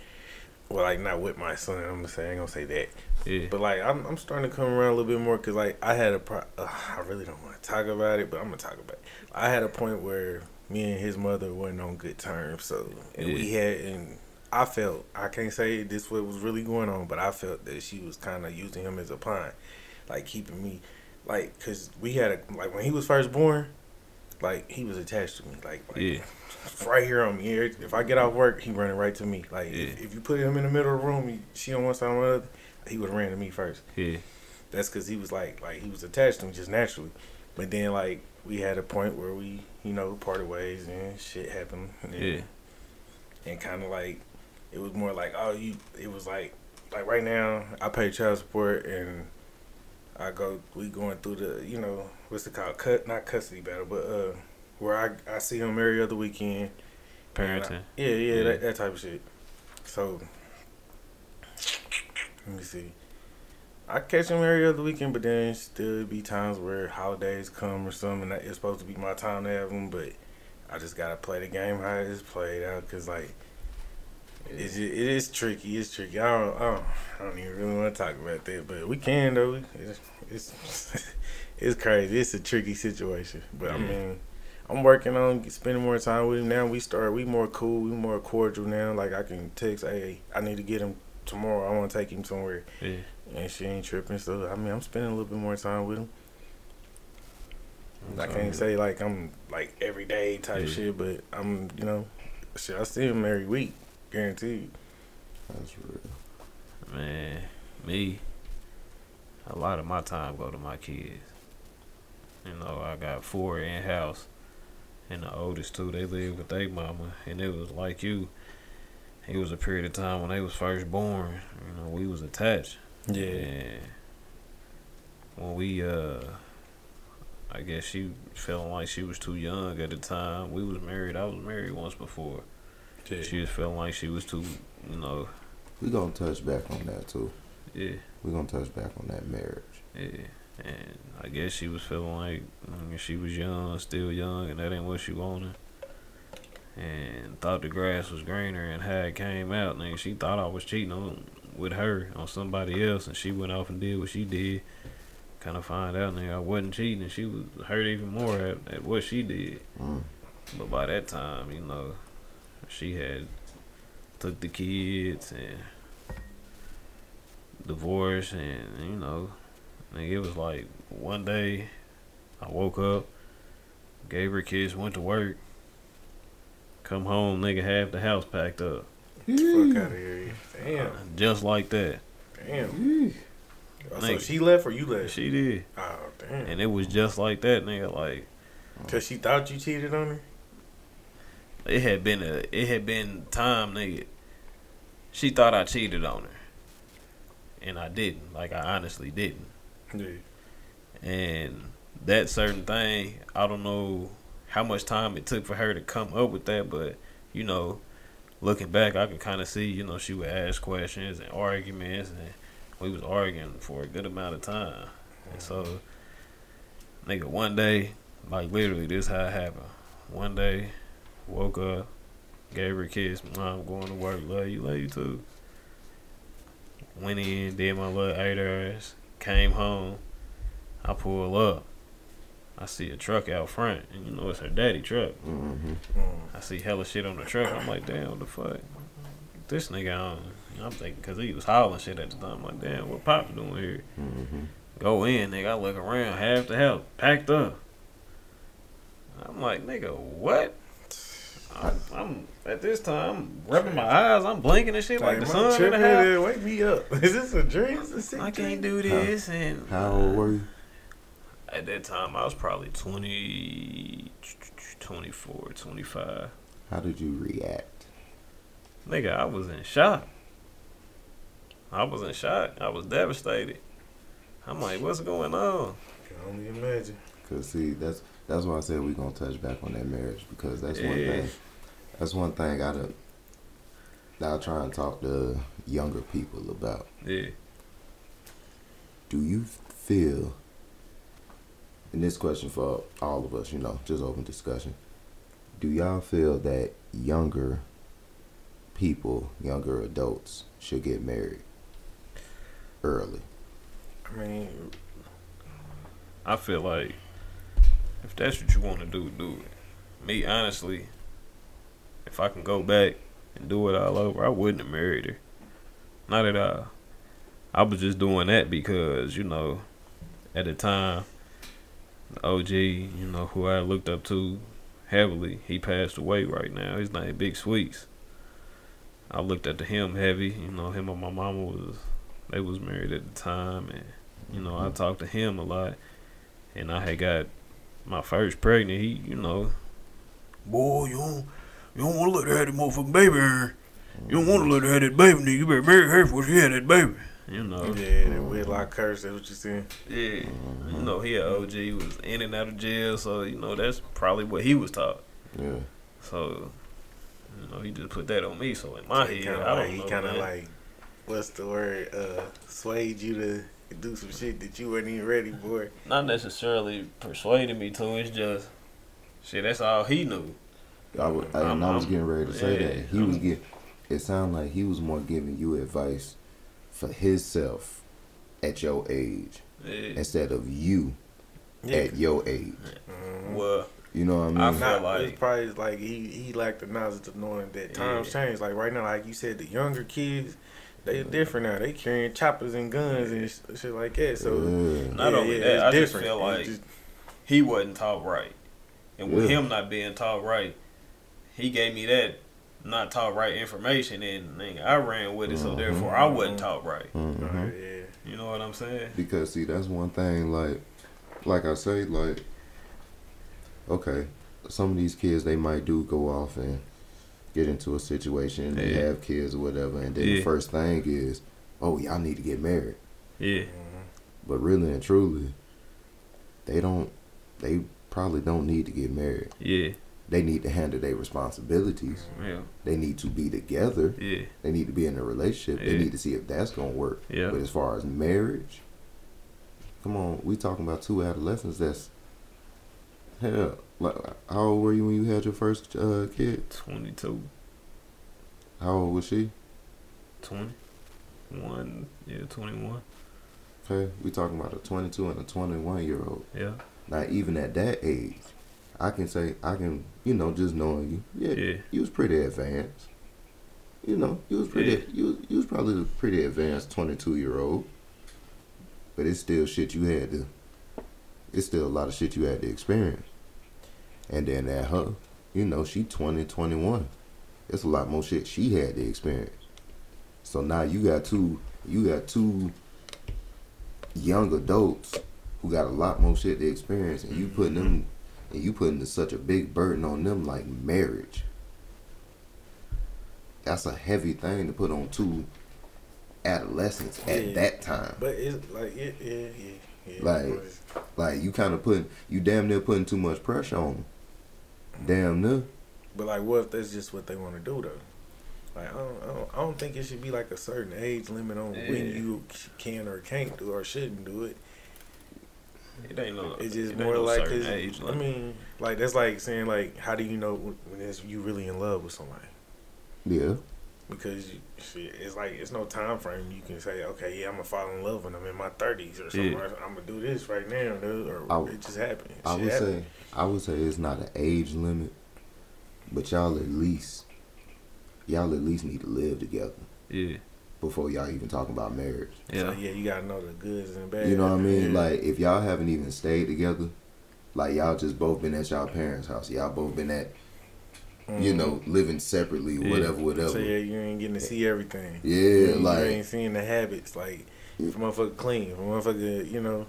Well, like not with my son. I'm gonna say I ain't gonna say that, yeah, but like I'm I'm starting to come around a little bit more because like I had a pro. Uh, I really don't want to talk about it, but I'm gonna talk about it. I had a point where me and his mother weren't on good terms, so and we had and. I felt I can't say this what was really going on, but I felt that she was kind of using him as a pawn, like keeping me, like, cause we had a like when he was first born, like he was attached to me, like, like yeah, [laughs] right here on me. Here, If I get off work, he running right to me. Like if, Yeah. if you put him in the middle of the room, he, she on one side, on the other, he would have ran to me first. yeah, That's cause he was like like he was attached to me just naturally. But then like we had a point where we you know parted ways and shit happened. And, yeah, and kind of like it was more like oh you it was like like right now I pay child support and I go we going through the you know what's it called cut not custody battle but uh where I I see him every other weekend parenting. yeah yeah, Yeah. That, that type of shit so let me see I catch him every other weekend but then still be times where holidays come or something and it's supposed to be my time to have him but I just gotta play the game how it is played out because like it's, it is tricky. It's tricky. I don't, I don't, I don't even really want to talk about that, but we can though. It's it's, [laughs] it's crazy. It's a tricky situation, but I mean, I'm working on spending more time with him now. We start. We more cool. We more cordial now. Like I can text, hey, I need to get him tomorrow. I want to take him somewhere, Yeah, and she ain't tripping. So I mean, I'm spending a little bit more time with him. I can't say like I'm like every day type Yeah. shit, but I'm you know, shit. I see him every week, guaranteed. That's real. Man, me, a lot of my time go to my kids. You know, I got four in house, and the oldest two they live with their mama, and it was like you. It was a period of time when they was first born. You know, we was attached. And when we uh, I guess she feeling like she was too young at the time. We was married. I was married once before. Yeah. She was feeling like she was too, you know, We gonna touch back on that too. yeah, We gonna touch back on that marriage. yeah. And I guess she was feeling like mm, she was young, still young, and that ain't what she wanted. And thought the grass was greener, and how it came out, and she thought I was cheating on with her on somebody else, and she went off and did what she did. Kind of find out, nigga, I wasn't cheating, and she was hurt even more at, at what she did. Mm. But by that time, you know, she had took the kids and divorced, and you know, nigga, it was like one day I woke up, gave her kids, went to work, come home, nigga, half the house packed up, Fuck mm. out of here. Damn. Uh, just like that. Damn. Oh, So she left or you left? She did, Oh damn. and it was just like that, nigga. Like oh. Cause she thought you cheated on her. It had been a, it had been time, nigga. She thought I cheated on her, and I didn't. Like I honestly didn't. Yeah. And that certain thing, I don't know how much time it took for her to come up with that, but you know, looking back, I can kind of see, you know, she would ask questions and arguments, and we was arguing for a good amount of time. And so, nigga, one day, like literally, this how it happened. One day, woke up, gave her a kiss. Mom, going to work. Love you, love you too. Went in, did my little eight hours, came home. I pull up. I see a truck out front, and you know it's her daddy truck. Mm-hmm. Mm. I see hella shit on the truck. I'm like, damn, what the fuck? This nigga on. I'm thinking, because he was hauling shit at the time. I'm like, damn, what Pop doing here? Mm-hmm. Go in, nigga. I look around, half the house packed up. I'm like, nigga, what? I'm, I'm at this time I'm rubbing my eyes. I'm blinking and shit like, the am I sun in the tripping? house. Yeah, Wake me up. [laughs] Is this a dream? Is this a sick I dream? can't do this. And How old were you? At that time, I was probably 20, 24, 25. How did you react? Nigga, I was in shock. I was in shock. I was devastated. I'm like, what's going on? Can only imagine. Cause see, that's that's why I said we're gonna touch back on that marriage because that's one thing. That's one thing I done. I'll try and talk to younger people about. Yeah. Do you feel? And this question for all of us, you know, just open discussion. Do y'all feel that younger people, younger adults, should get married early? I mean, I feel like if that's what you want to do, do it. Me, honestly, if I can go back and do it all over, I wouldn't have married her. Not at all. I was just doing that because, you know, at the time, the OG, you know, who I looked up to heavily, he passed away right now. His name Big Sweets. I looked up to him heavy. You know, him and my mama was, they was married at the time. And, you know, I talked to him a lot and I had got my first pregnant, he, you know, boy, you don't, you don't want to let her have that motherfucking baby here. You don't want to let her have that baby, nigga. You better marry her before she had that baby. You know, yeah, the Whitlock curse. That's what you saying. yeah. You know, he a OG, was in and out of jail, so, you know, that's probably what he was taught. Yeah. So, you know, he just put that on me. So, in my He head, kinda I don't he know, kind of like, what's the word? Uh, swayed you to do some shit that you weren't even ready for. Not necessarily persuading me to, it's just, shit, that's all he knew. I, w- I- and I was getting ready to say Yeah, that he was I'm- get. It sounded like he was more giving you advice for himself at your age Yeah. instead of you at your age. Mhm. Well, You know what I mean? I feel like- it's probably like he he lacked the knowledge of knowing that times Yeah. change. Like right now, like you said, the younger kids they different now. They carrying choppers and guns and sh- shit like that. So Yeah. Not only that, it's I just feel like- just- he wasn't taught right. And with Yeah. him not being taught right, he gave me that not taught right information and nigga, I ran with it, so Mhm. therefore I wasn't taught right. Mhm. uh, yeah. You know what I'm saying? Because see, that's one thing. Like, like I say, like, okay, some of these kids they might do go off and get into a situation and they Yeah. have kids or whatever, and then Yeah. the first thing is, oh, y'all need to get married. Yeah. Mhm. But really and truly, they don't they probably don't need to get married. Yeah, They need to handle their responsibilities. yeah, They need to be together. yeah, They need to be in a relationship. They need to see if that's gonna work. yeah. But as far as marriage, come on, we talking about two adolescents. That's hell. Like, how old were you when you had your first uh, kid? 22, How old was she? 21, yeah, 21. Okay, we talking about a 22 and a 21 year old. Yeah, Now, even at that age, I can say I can, you know, just knowing you, yeah, yeah, you was pretty advanced. You know, you was pretty, Yeah. you was, you was probably a pretty advanced 22 year old. But it's still shit you had to. It's still a lot of shit you had to experience. And then at her, you know, she 20, 21. It's a lot more shit she had to experience. So now you got two, you got two young adults who got a lot more shit to experience, and you putting them, mm-hmm. and you putting such a big burden on them like marriage. That's a heavy thing to put on two adolescents at Yeah. that time. But it's like yeah, yeah, yeah, yeah. Like- Like you kind of putting, you damn near putting too much pressure on them. Damn near. But like, what if that's just what they want to do though? Like, I don't, I don't, I don't think it should be like a certain age limit on when you can or can't do or shouldn't do it. it ain't no. It's just ain't more no like, certain 'cause, age. I mean, like that's like saying like, how do you know when when it's you really in love with somebody? Yeah. Because you, shit, it's like it's no time frame. You can say, okay, yeah, I'm gonna fall in love when I'm in my 30s or something. Yeah. I'm gonna do this right now, dude, or I- it just happened. I would happened. say, I would say it's not an age limit, but y'all at least, y'all at least need to live together yeah, before y'all even talking about marriage. So, yeah, yeah, you gotta know the goods and bad. You know what I mean? Yeah. Like if y'all haven't even stayed together, like y'all just both been at y'all parents' house, y'all both been at, you Mhm. know, living separately, Yeah. whatever, whatever. So yeah, you ain't getting to see everything. Yeah, you, like- you ain't seeing the habits. Like if a motherfucker clean, if a motherfucker, you know,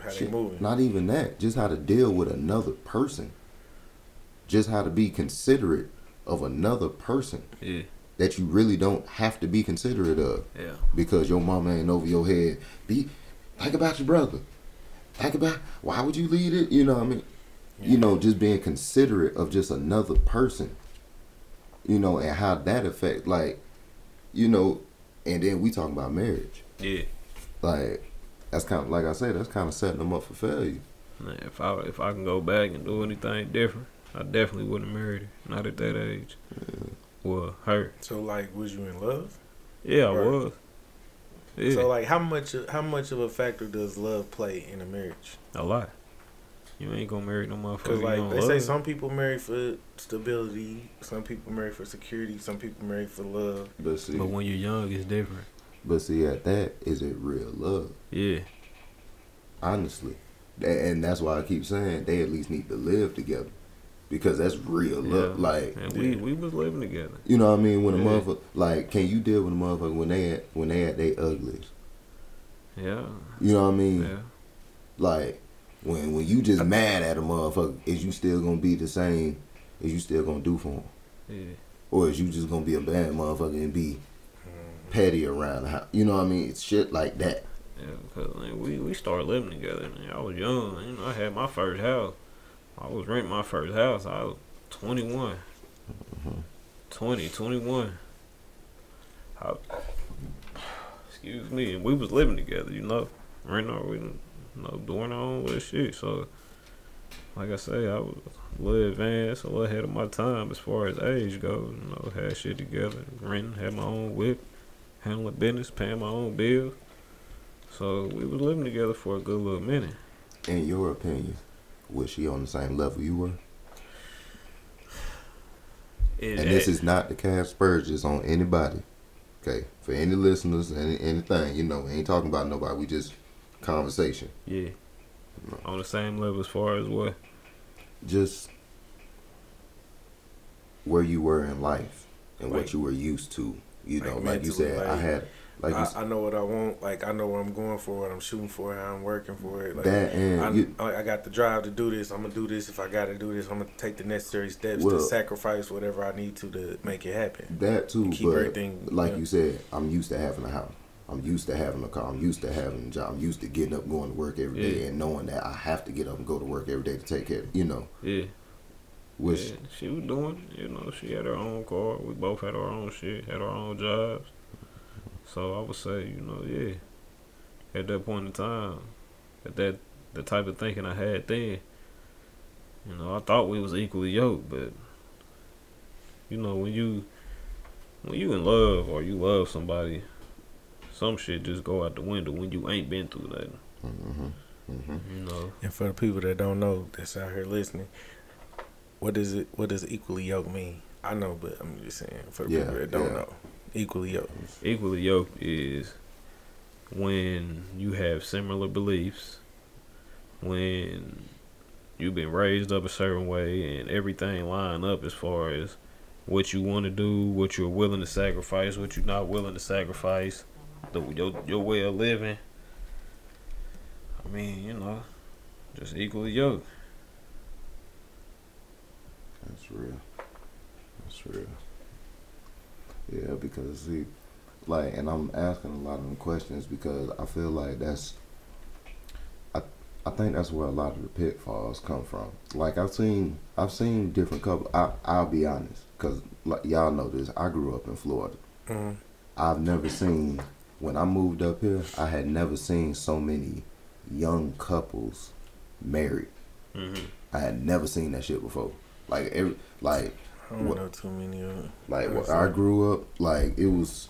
how they moving. Not even that. Just how to deal with another person. Just how to be considerate of another person yeah, that you really don't have to be considerate of yeah, because your mama ain't over your head. Be think about your brother. Think about why would you lead it? You know what I mean? You know, just being considerate of just another person. You know, and how that affect like, you know, and then we talking about marriage. yeah. Like that's kind of like I said, that's kind of setting them up for failure. Man, if I if I can go back and do anything different, I definitely wouldn't have married her. Not at that age. Well, her. So like, was you in love? Yeah, I was. Yeah, So like, how much how much of a factor does love play in a marriage? a lot. You ain't gonna marry no motherfucker. Because you like don't they love. say, some people marry for stability, some people marry for security, some people marry for love. But see, But when you're young, it's different. But see, at that is it real love? Yeah, Honestly, and that's why I keep saying they at least need to live together because that's real love. Like and we we was living together. you know what I mean? When a Yeah. motherfucker like, can you deal with a motherfucker when they at when they at they ugliest? Yeah, You know what I mean? yeah, Like when when you just mad at a motherfucker, is you still gonna be the same? Is you still gonna do for him, yeah, or is you just gonna be a bad motherfucker and be petty around the house? You know what I mean? It's shit like that. yeah. Because like, we we started living together. And I was young. You know, I had my first house. I was renting my first house. I was 21. Mhm. 20, 21. I, excuse me. We was living together, you know. Renting our, we, you know, doing our own little shit. So, like I say, I was a little advanced, a little ahead of my time as far as age goes. You know, had shit together, renting, had my own whip, handling business, paying my own bills. So we was living together for a good little minute. In your opinion, was she on the same level you were? It, And this is not the cast Spurges on anybody. Okay, for any listeners, any anything, you know, we ain't talking about nobody. We just conversation. yeah, on the same level as far as what. Just where you were in life and what you were used to. You know, like like, you said, I like, had like you, I, I know what I want. Like I know what I'm going for, what I'm shooting for, how I'm working for it. Like that and I, you, I I got the drive to do this. I'm gonna do this if I got to do this. I'm gonna take the necessary steps Well- to sacrifice whatever I need to to make it happen. that too. Keep But everything like know. you said, I'm used to having a house. I'm used to having a car. I'm used to having a job. I'm used to getting up, going to work every day, Yeah. and knowing that I have to get up and go to work every day to take care. Of, You know, Yeah. Which yeah, she was doing, you know, she had her own car. We both had our own shit, had our own jobs. So I would say, you know, yeah. At that point in time, at that the type of thinking I had then, you know, I thought we was equally yoked, but you know, when you when you in love or you love somebody, some shit just go out the window when you ain't been through that. hmm hmm You know. And for the people that don't know, that's out here listening, what does it? What does equally yoked mean? I know, but I'm just saying for Yeah, people that don't yeah. know, equally yoked. equally yoked is when you have similar beliefs, when you've been raised up a certain way and everything line up as far as what you want to do, what you're willing to sacrifice, what you're not willing to sacrifice, the your your way of living. I mean, you know, just equally yoked. That's real. That's real. Yeah, because see, like, and I'm asking a lot of them questions because I feel like that's, I, I think that's where a lot of the pitfalls come from. Like I've seen, I've seen different couple. I, I'll be honest, cause like y'all know this. I grew up in Florida. Mm. I've never seen when I moved up here. I had never seen so many young couples married. Mm-hmm. I had never seen that shit before. Like every, like I don't What- know too many of them. like when I grew up, like it was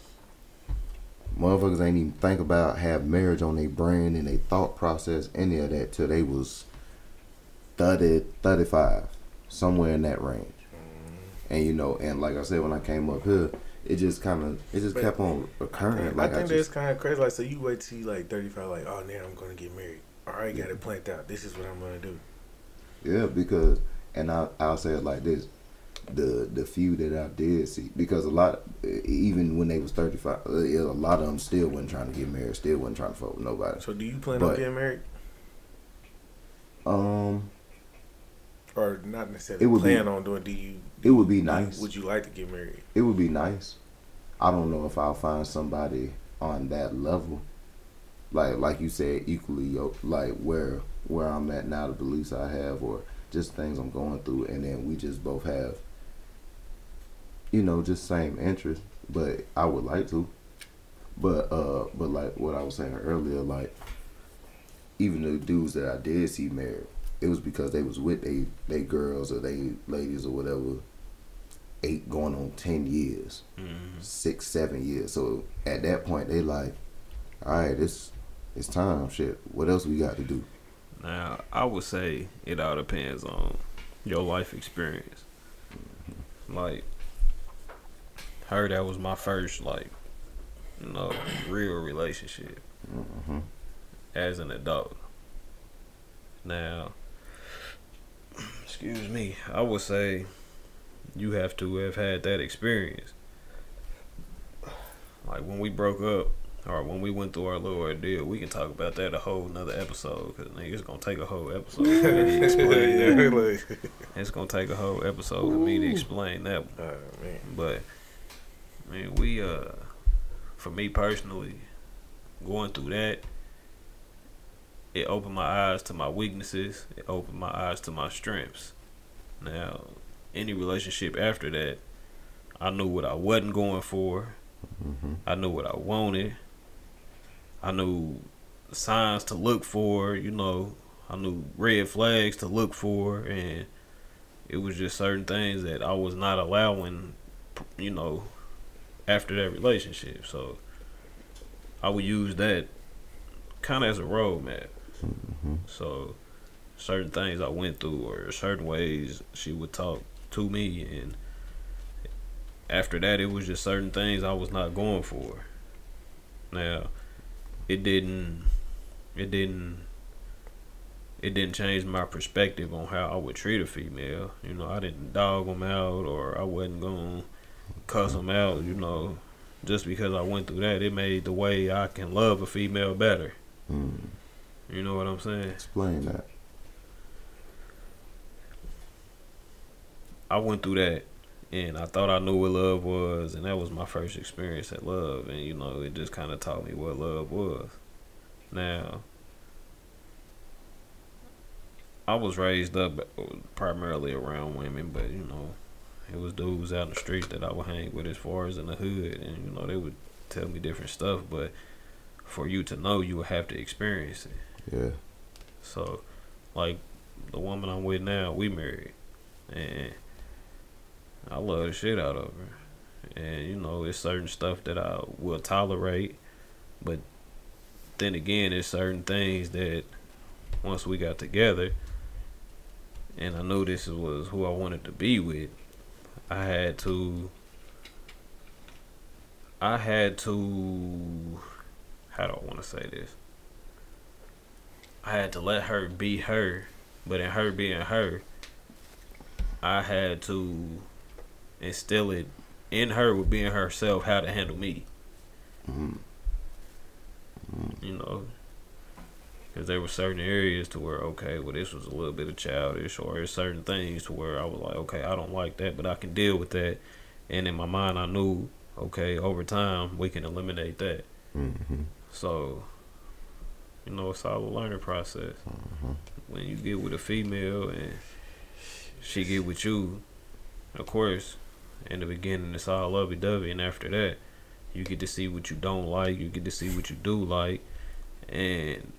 motherfuckers ain't even think about have marriage on their brain and their thought process any of that till they was 30, 35, somewhere in that range. Mm-hmm. And you know, and like I said, when I came up here, it just kind of it just But- kept on occurring. Like I I, think just that's kind of crazy. Like, so you wait till you like 35, like, oh, now I'm gonna get married. All right, got it planned out. This is what I'm gonna do. yeah because and I I'll say it like this. The the few that I did see because a lot even when they was thirty five a lot of them still wasn't trying to get married still wasn't trying to fuck with nobody So, do you plan But- on getting married, um or not necessarily It would be- plan on doing? Do you? It would be nice. Would you like to get married? It would be nice. I don't know if I'll find somebody on that level. Like like you said, equally like where where I'm at now, the beliefs I have or just things I'm going through and then we just both have you know, just same interest. But I would like to. But uh but like what I was saying earlier, like even the dudes that I did see married, it was because they was with they they girls or they ladies or whatever eight going on ten years, Mm-hmm. six, seven years. So at that point they like, all right, it's it's time. Shit, what else we got to do? Now, I would say it all depends on your life experience. Like, her, that was my first, like, you know, real relationship hmm as an adult. Now, excuse me, I would say you have to have had that experience. Like, when we broke up, or when we went through our little ordeal, we can talk about that a whole another episode because it's gonna take a whole episode for me to [laughs] explain that. It's gonna take a whole episode for me to explain that one. oh, man. But I mean, we uh, for me personally, going through that, it opened my eyes to my weaknesses. It opened my eyes to my strengths. Now, any relationship after that, I knew what I wasn't going for. hmm I knew what I wanted. I knew signs to look for, you know, I knew red flags to look for and it was just certain things that I was not allowing, you know, after that relationship. So I would use that kind of as a roadmap. hmm So certain things I went through or certain ways she would talk to me and after that it was just certain things I was not going for. Now it didn't it didn't it didn't change my perspective on how I would treat a female. You know, I didn't dog them out or I wasn't going to cuss them out, you know. Just because I went through that, it made the way I can love a female better. Mm. You know what I'm saying? Explain that. I went through that and I thought I knew what love was, and that was my first experience at love, and you know, it just kind of taught me what love was. Now, I was raised up primarily around women, but you know, it was dudes out in the street that I would hang with as far as in the hood, and you know, they would tell me different stuff, but for you to know, you would have to experience it. Yeah. So, like the woman I'm with now, we married, and I love the shit out of her. And you know, it's certain stuff that I will tolerate, but then again, there's certain things that once we got together, and I knew this was who I wanted to be with, I had to. I had to. How do I want to say this? I had to let her be her, but in her being her, I had to instill it in her with being herself how to handle me. Mm-hmm. Mm-hmm. You know, because there were certain areas to where okay, well this was a little bit of childish, or there's certain things to where I was like, okay, I don't like that, but I can deal with that. And in my mind, I knew, okay, over time we can eliminate that. Mm-hmm. So, you know, it's all a learning process. Mm-hmm. When you get with a female and she get with you, of course, in the beginning it's all lovey dovey, and after that, you get to see what you don't like, you get to see what you do like, and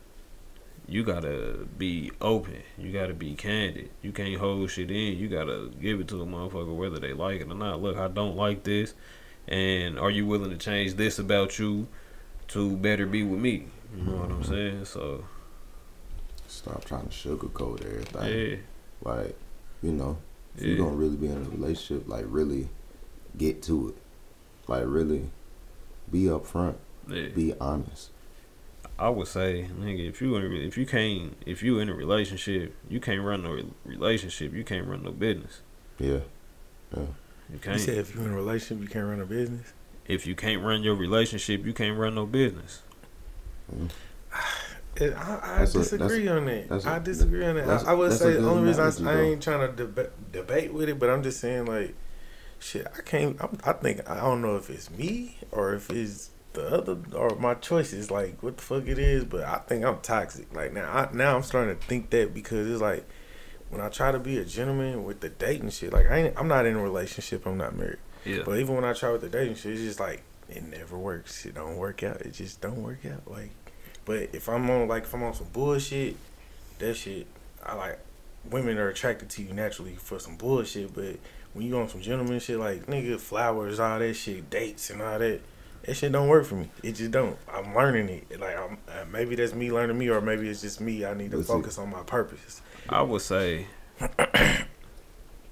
you gotta be open. You gotta be candid. You can't hold shit in. You gotta give it to a motherfucker whether they like it or not. Look, I don't like this, and are you willing to change this about you to better be with me? You know what I'm Mm-hmm. saying? So Stop trying to sugarcoat everything. yeah, Like, you know, if Yeah. you're gonna really be in a relationship, like really get to it. Like really be upfront. yeah. Be honest. I would say, nigga, if you in if you can't if you in a relationship, you can't run no relationship. You can't run no business. Yeah. You You can't. You said if you're in a relationship, you can't run a business. if you can't run your relationship, you can't run no business. Mm-hmm. [sighs] [sighs] [sighs] It, I, I That's a- disagree on that. that's a- I disagree on that. I, I would say the only reason I, I ain't trying to deba- debate with it, but I'm just saying like, shit, I can't. I'm, I think I don't know if it's me or if it's the other or my choices. Like what the fuck it is, but I think I'm toxic. Like now, I, now I'm starting to think that because it's like when I try to be a gentleman with the dating shit. Like I ain't, I'm not in a relationship. I'm not married. Yeah. But even when I try with the dating shit, it's just like it never works. It don't work out. It just don't work out. Like, but if I'm on like if I'm on some bullshit, that shit, I like women are attracted to you naturally for some bullshit. But when you on some gentleman shit, like nigga flowers, all that shit, dates and all that, that shit don't work for me. It just don't. I'm learning it. Like I'm, uh, maybe that's me learning me, or maybe it's just me. I need to That's it. focus on my purpose. I would say [coughs]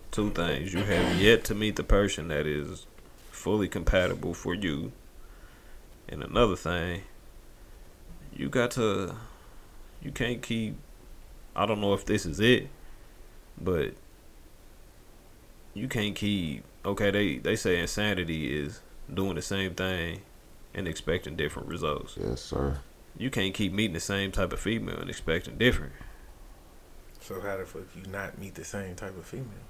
two things. You have yet to meet the person that is fully compatible for you. And another thing, you got to you can't keep I don't know if this is it, but you can't keep okay, they they say insanity is doing the same thing and expecting different results. Yes, sir. You can't keep meeting the same type of female and expecting different. So how the fuck you not meet the same type of female?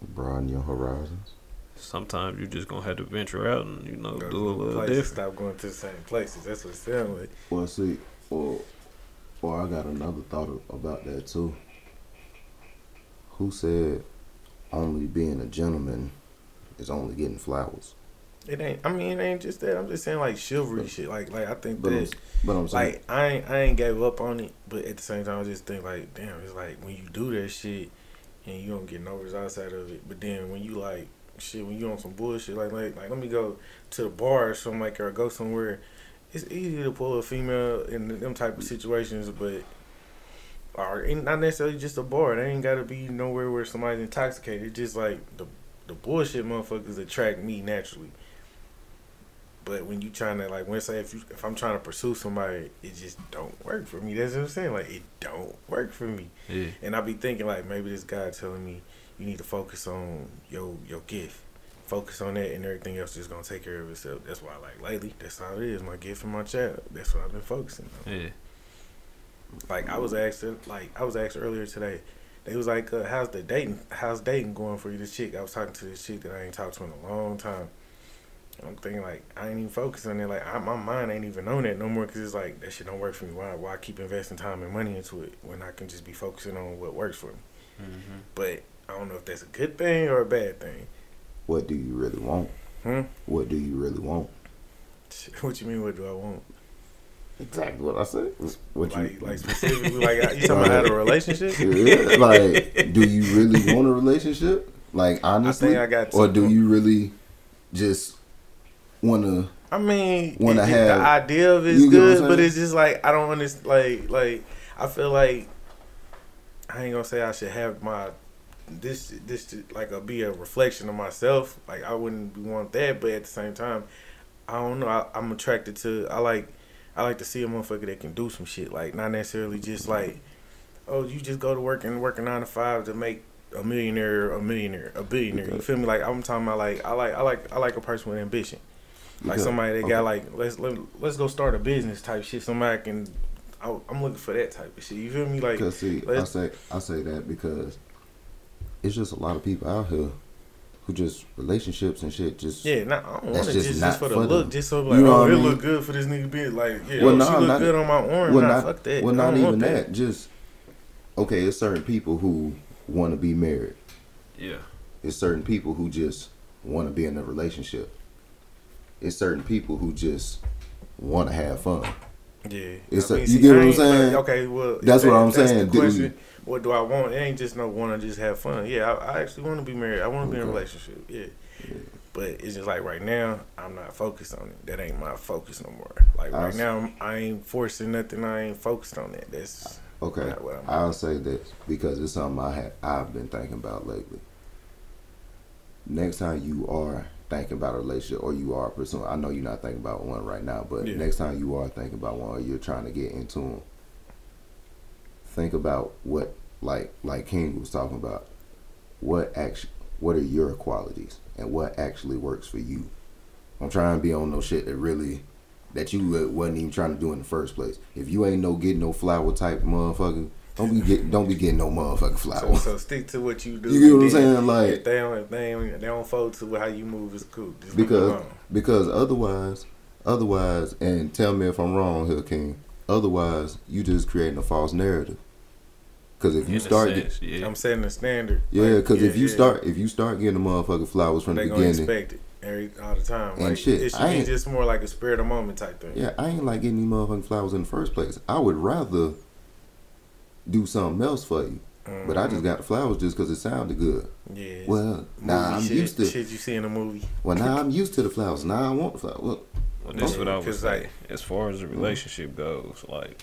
Broaden your horizons. Sometimes you just gonna have to venture out and you know Go do a little places, different. Stop going to the same places. That's what it sounds like. Well, see, or or I got another thought about that too. Who said only being a gentleman is only getting flowers? It ain't. I mean, it ain't just that. I'm just saying like chivalry shit. Like, like I think But I'm, that but I'm saying, like I ain't I ain't gave up on it, but at the same time I just think like damn, it's like when you do that shit and you don't get no results out of it, but then when you like shit when you on some bullshit like like like let me go to the bar or something like or go somewhere, it's easy to pull a female in them type of situations, but or not necessarily just a bar. They ain't gotta be nowhere where somebody's intoxicated. It's just like the the bullshit motherfuckers attract me naturally. But when you trying to like, when say if you, if I'm trying to pursue somebody, it just don't work for me. That's what I'm saying. Like it don't work for me. Yeah, And I be thinking like maybe this guy telling me you need to focus on your your gift, focus on that, and everything else is gonna take care of itself. That's why I like lately, that's all it is. My gift and my child. That's what I've been focusing on. yeah, Like I was asked, like I was asked earlier today, they was like, uh, "How's the dating? How's dating going for you?" This chick, I was talking to this chick that I ain't talked to in a long time. I'm thinking like I ain't even focused on it. Like I, my mind ain't even on that no more because it's like that shit don't work for me. Why why keep investing time and money into it when I can just be focusing on what works for me? Mm-hmm. But I don't know if that's a good thing or a bad thing. What do you really want? Hmm? What do you really want? [laughs] What do you mean? What do I want? Exactly what I said. What like you like specifically like you [laughs] talking about out of a relationship? [laughs] Yeah, like, do you really want a relationship? Like honestly, I got or do you really just want to? I mean, Wanna it- it- have- the idea of it's you get what I'm good, but it's just like I don't understand. Like, like I feel like I ain't gonna say I should have my this this to, like a be a reflection of myself. Like I wouldn't want that, but at the same time, I don't know. I, I'm attracted to. I like I like to see a motherfucker that can do some shit. Like not necessarily just like oh you just go to work and work a nine to five to make a millionaire, a millionaire, a billionaire. You feel me? Like I'm talking about like I like I like I like a person with ambition. Like Because- somebody that okay. got like let's let, let's go start a business type shit. Somebody can. I, I'm looking for that type of shit. You feel me? Like Because see, I say I say that because it's just a lot of people out here who just relationships and shit. Just yeah, nah, I don't want That's it just just, not just for the for look, them. just so like You know oh it mean? look good for this nigga being like yeah, Well, oh, nah, she look not- good on my arm. well, nah, not fuck that. well, I not even want that. Just okay. It's certain people who want to be married. Yeah. It's certain people who just want to be in a relationship. It's certain people who just want to have fun. Yeah, It's I a- mean, you see, get what I I'm saying? like, okay, well, if That's what I'm if that's the saying, dude. What do I want? It ain't just no want to just have fun. Yeah, I, I actually want to be married. I want to be in a relationship. Yeah. Yeah. But it's just like right now, I'm not focused on it. That ain't my focus no more. Like I right now, I'm- I ain't forcing nothing. I ain't focused on that. That's Okay, not what I'm. I'll say this because it's something I have I've been thinking about lately. Next time you are thinking about a relationship or you are pursuing, I know you're not thinking about one right now, but Yeah. next time you are thinking about one or you're trying to get into them, think about what like like King was talking about. What action? What are your qualities and what actually works for you? I'm trying to be on no shit that really that you wasn't even trying to do in the first place. If you ain't no getting no flower type motherfucker, don't be get don't be getting no motherfucking So, flower. so stick to what you do. You get what I'm saying? Like- if they don't, if they don't, they don't fold to how you move. It's cool. Just because because otherwise otherwise and tell me if I'm wrong here, King. Otherwise, you just creating a false narrative. Because if you In a start, get, yeah. I'm setting a standard. yeah, Like, because if you yeah. start if you start getting the motherfucking flowers from they the gonna beginning, expect it every all the time. And like, shit, it should I be ain't- just more like a spirit of moment type thing. Yeah, I ain't like getting these motherfucking flowers in the first place. I would rather do something else for you. But I just got the flowers just because it sounded good. Mm-hmm. yeah. Well, now Movie I'm shit, used to. shit you see in a movie. Well, now I'm used to the flowers. Now I want the flowers. Well, Well, this is what I was 'Cause, saying. like- as far as the relationship goes, like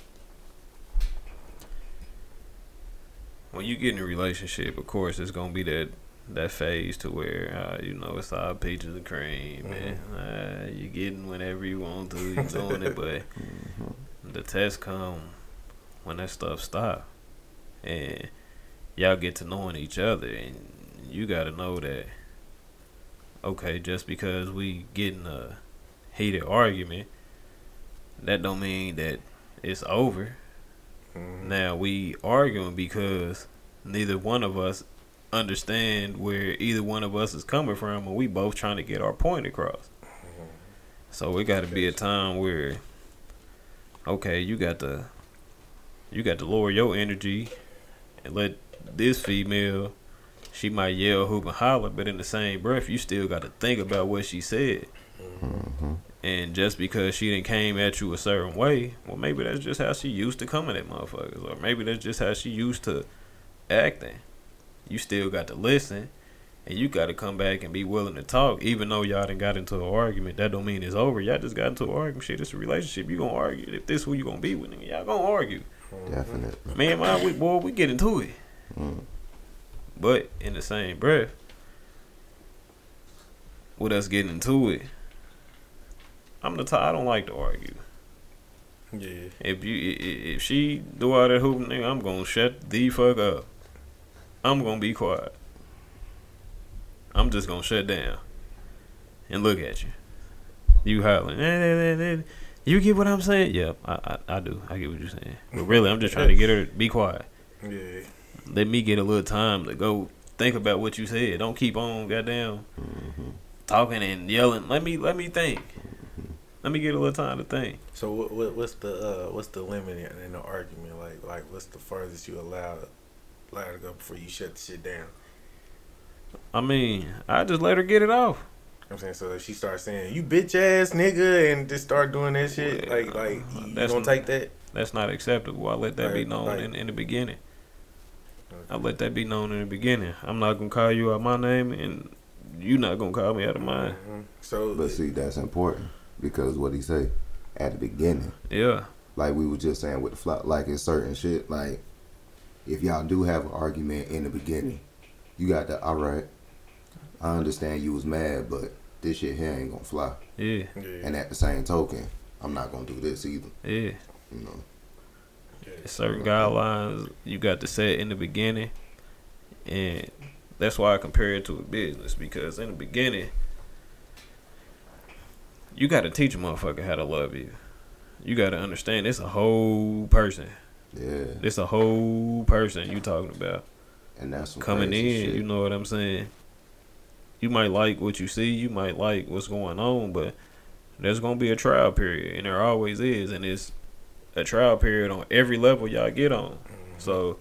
when you get in a relationship, of course, it's gonna be that that phase to where uh, you know it's all peaches and cream, and uh, you getting whenever you want to, you [laughs] doing it, but the test come when that stuff stop, and y'all get to knowing each other, and you got to know that. Okay, just because we get in a heated argument, that don't mean that it's over. Mhm. Now we arguing because neither one of us understand where either one of us is coming from, and we both trying to get our point across. So it got to be a time where, okay, you got to, you got to lower your energy, and let this female, she might yell, hoop, and holler, but in the same breath, you still got to think about what she said. And just because she didn't came at you a certain way, well, maybe that's just how she used to coming at motherfuckers, or maybe that's just how she used to acting. You still got to listen, and you got to come back and be willing to talk, even though y'all done got into an argument. That don't mean it's over. Y'all just got into an argument. Shit, it's a relationship. You gonna argue. If this who you gonna be with, nigga, y'all gonna argue. definitely. Man, my we boy, we get into it. Mm. But in the same breath, with us getting into it, I'm the type I don't like to argue. Yeah. If you if she do all that hooping, nigga, I'm gonna shut the fuck up. I'm gonna be quiet. I'm just gonna shut down and look at you. You hollering. "Eh, eh, eh, eh." You get what I'm saying? Yeah, I, I I do. I get what you're saying. But really, I'm just trying to get her to be quiet. Yeah. let me get a little time to go think about what you said. Don't keep on goddamn Mm-hmm. talking and yelling. Let me let me think. Let me get a little time to think. So what, what what's the uh what's the limit in, in the argument? Like like what's the farthest you allow allow to go before you shut the shit down? I mean, I just let her get it off. I'm saying so if she starts saying you bitch ass nigga and just start doing that shit Well, like like you, you that's gonna not- take that? That's not acceptable. I let that be known right. in, in the beginning. I let that be known in the beginning. I'm not gonna call you out my name, and you're not gonna call me out of mine. Mhm. So But see, that's important because what he say at the beginning, Yeah, like we were just saying with the fly, like it's certain shit. Like if y'all do have an argument in the beginning, you got to all right. I understand you was mad, but this shit here ain't gonna fly. yeah, yeah, And at the same token, I'm not gonna do this either. yeah. You know. yeah. There's certain guidelines you got to set in the beginning, and that's why I compare it to a business because in the beginning, you got to teach a motherfucker how to love you. You got to understand it's a whole person. Yeah. It's a whole person you talking about. And that's some coming in. shit. You know what I'm saying? You might like what you see. You might like what's going on, but there's gonna be a trial period, and there always is, and it's a trial period on every level y'all get on. Mhm. So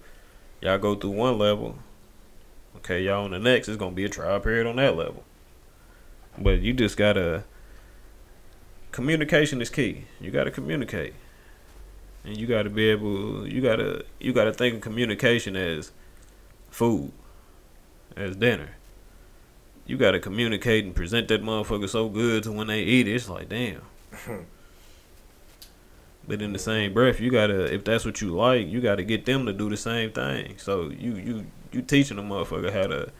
y'all go through one level. Okay, y'all on the next. It's gonna be a trial period on that level. But you just gotta. Communication is key. You gotta communicate, and you gotta be able. You gotta. You gotta think of communication as food, as dinner. You gotta communicate and present that motherfucker so good to when they eat it, it's like damn. [laughs] But in the same breath, you gotta if that's what you like, you gotta get them to do the same thing. So you you you teaching a motherfucker how to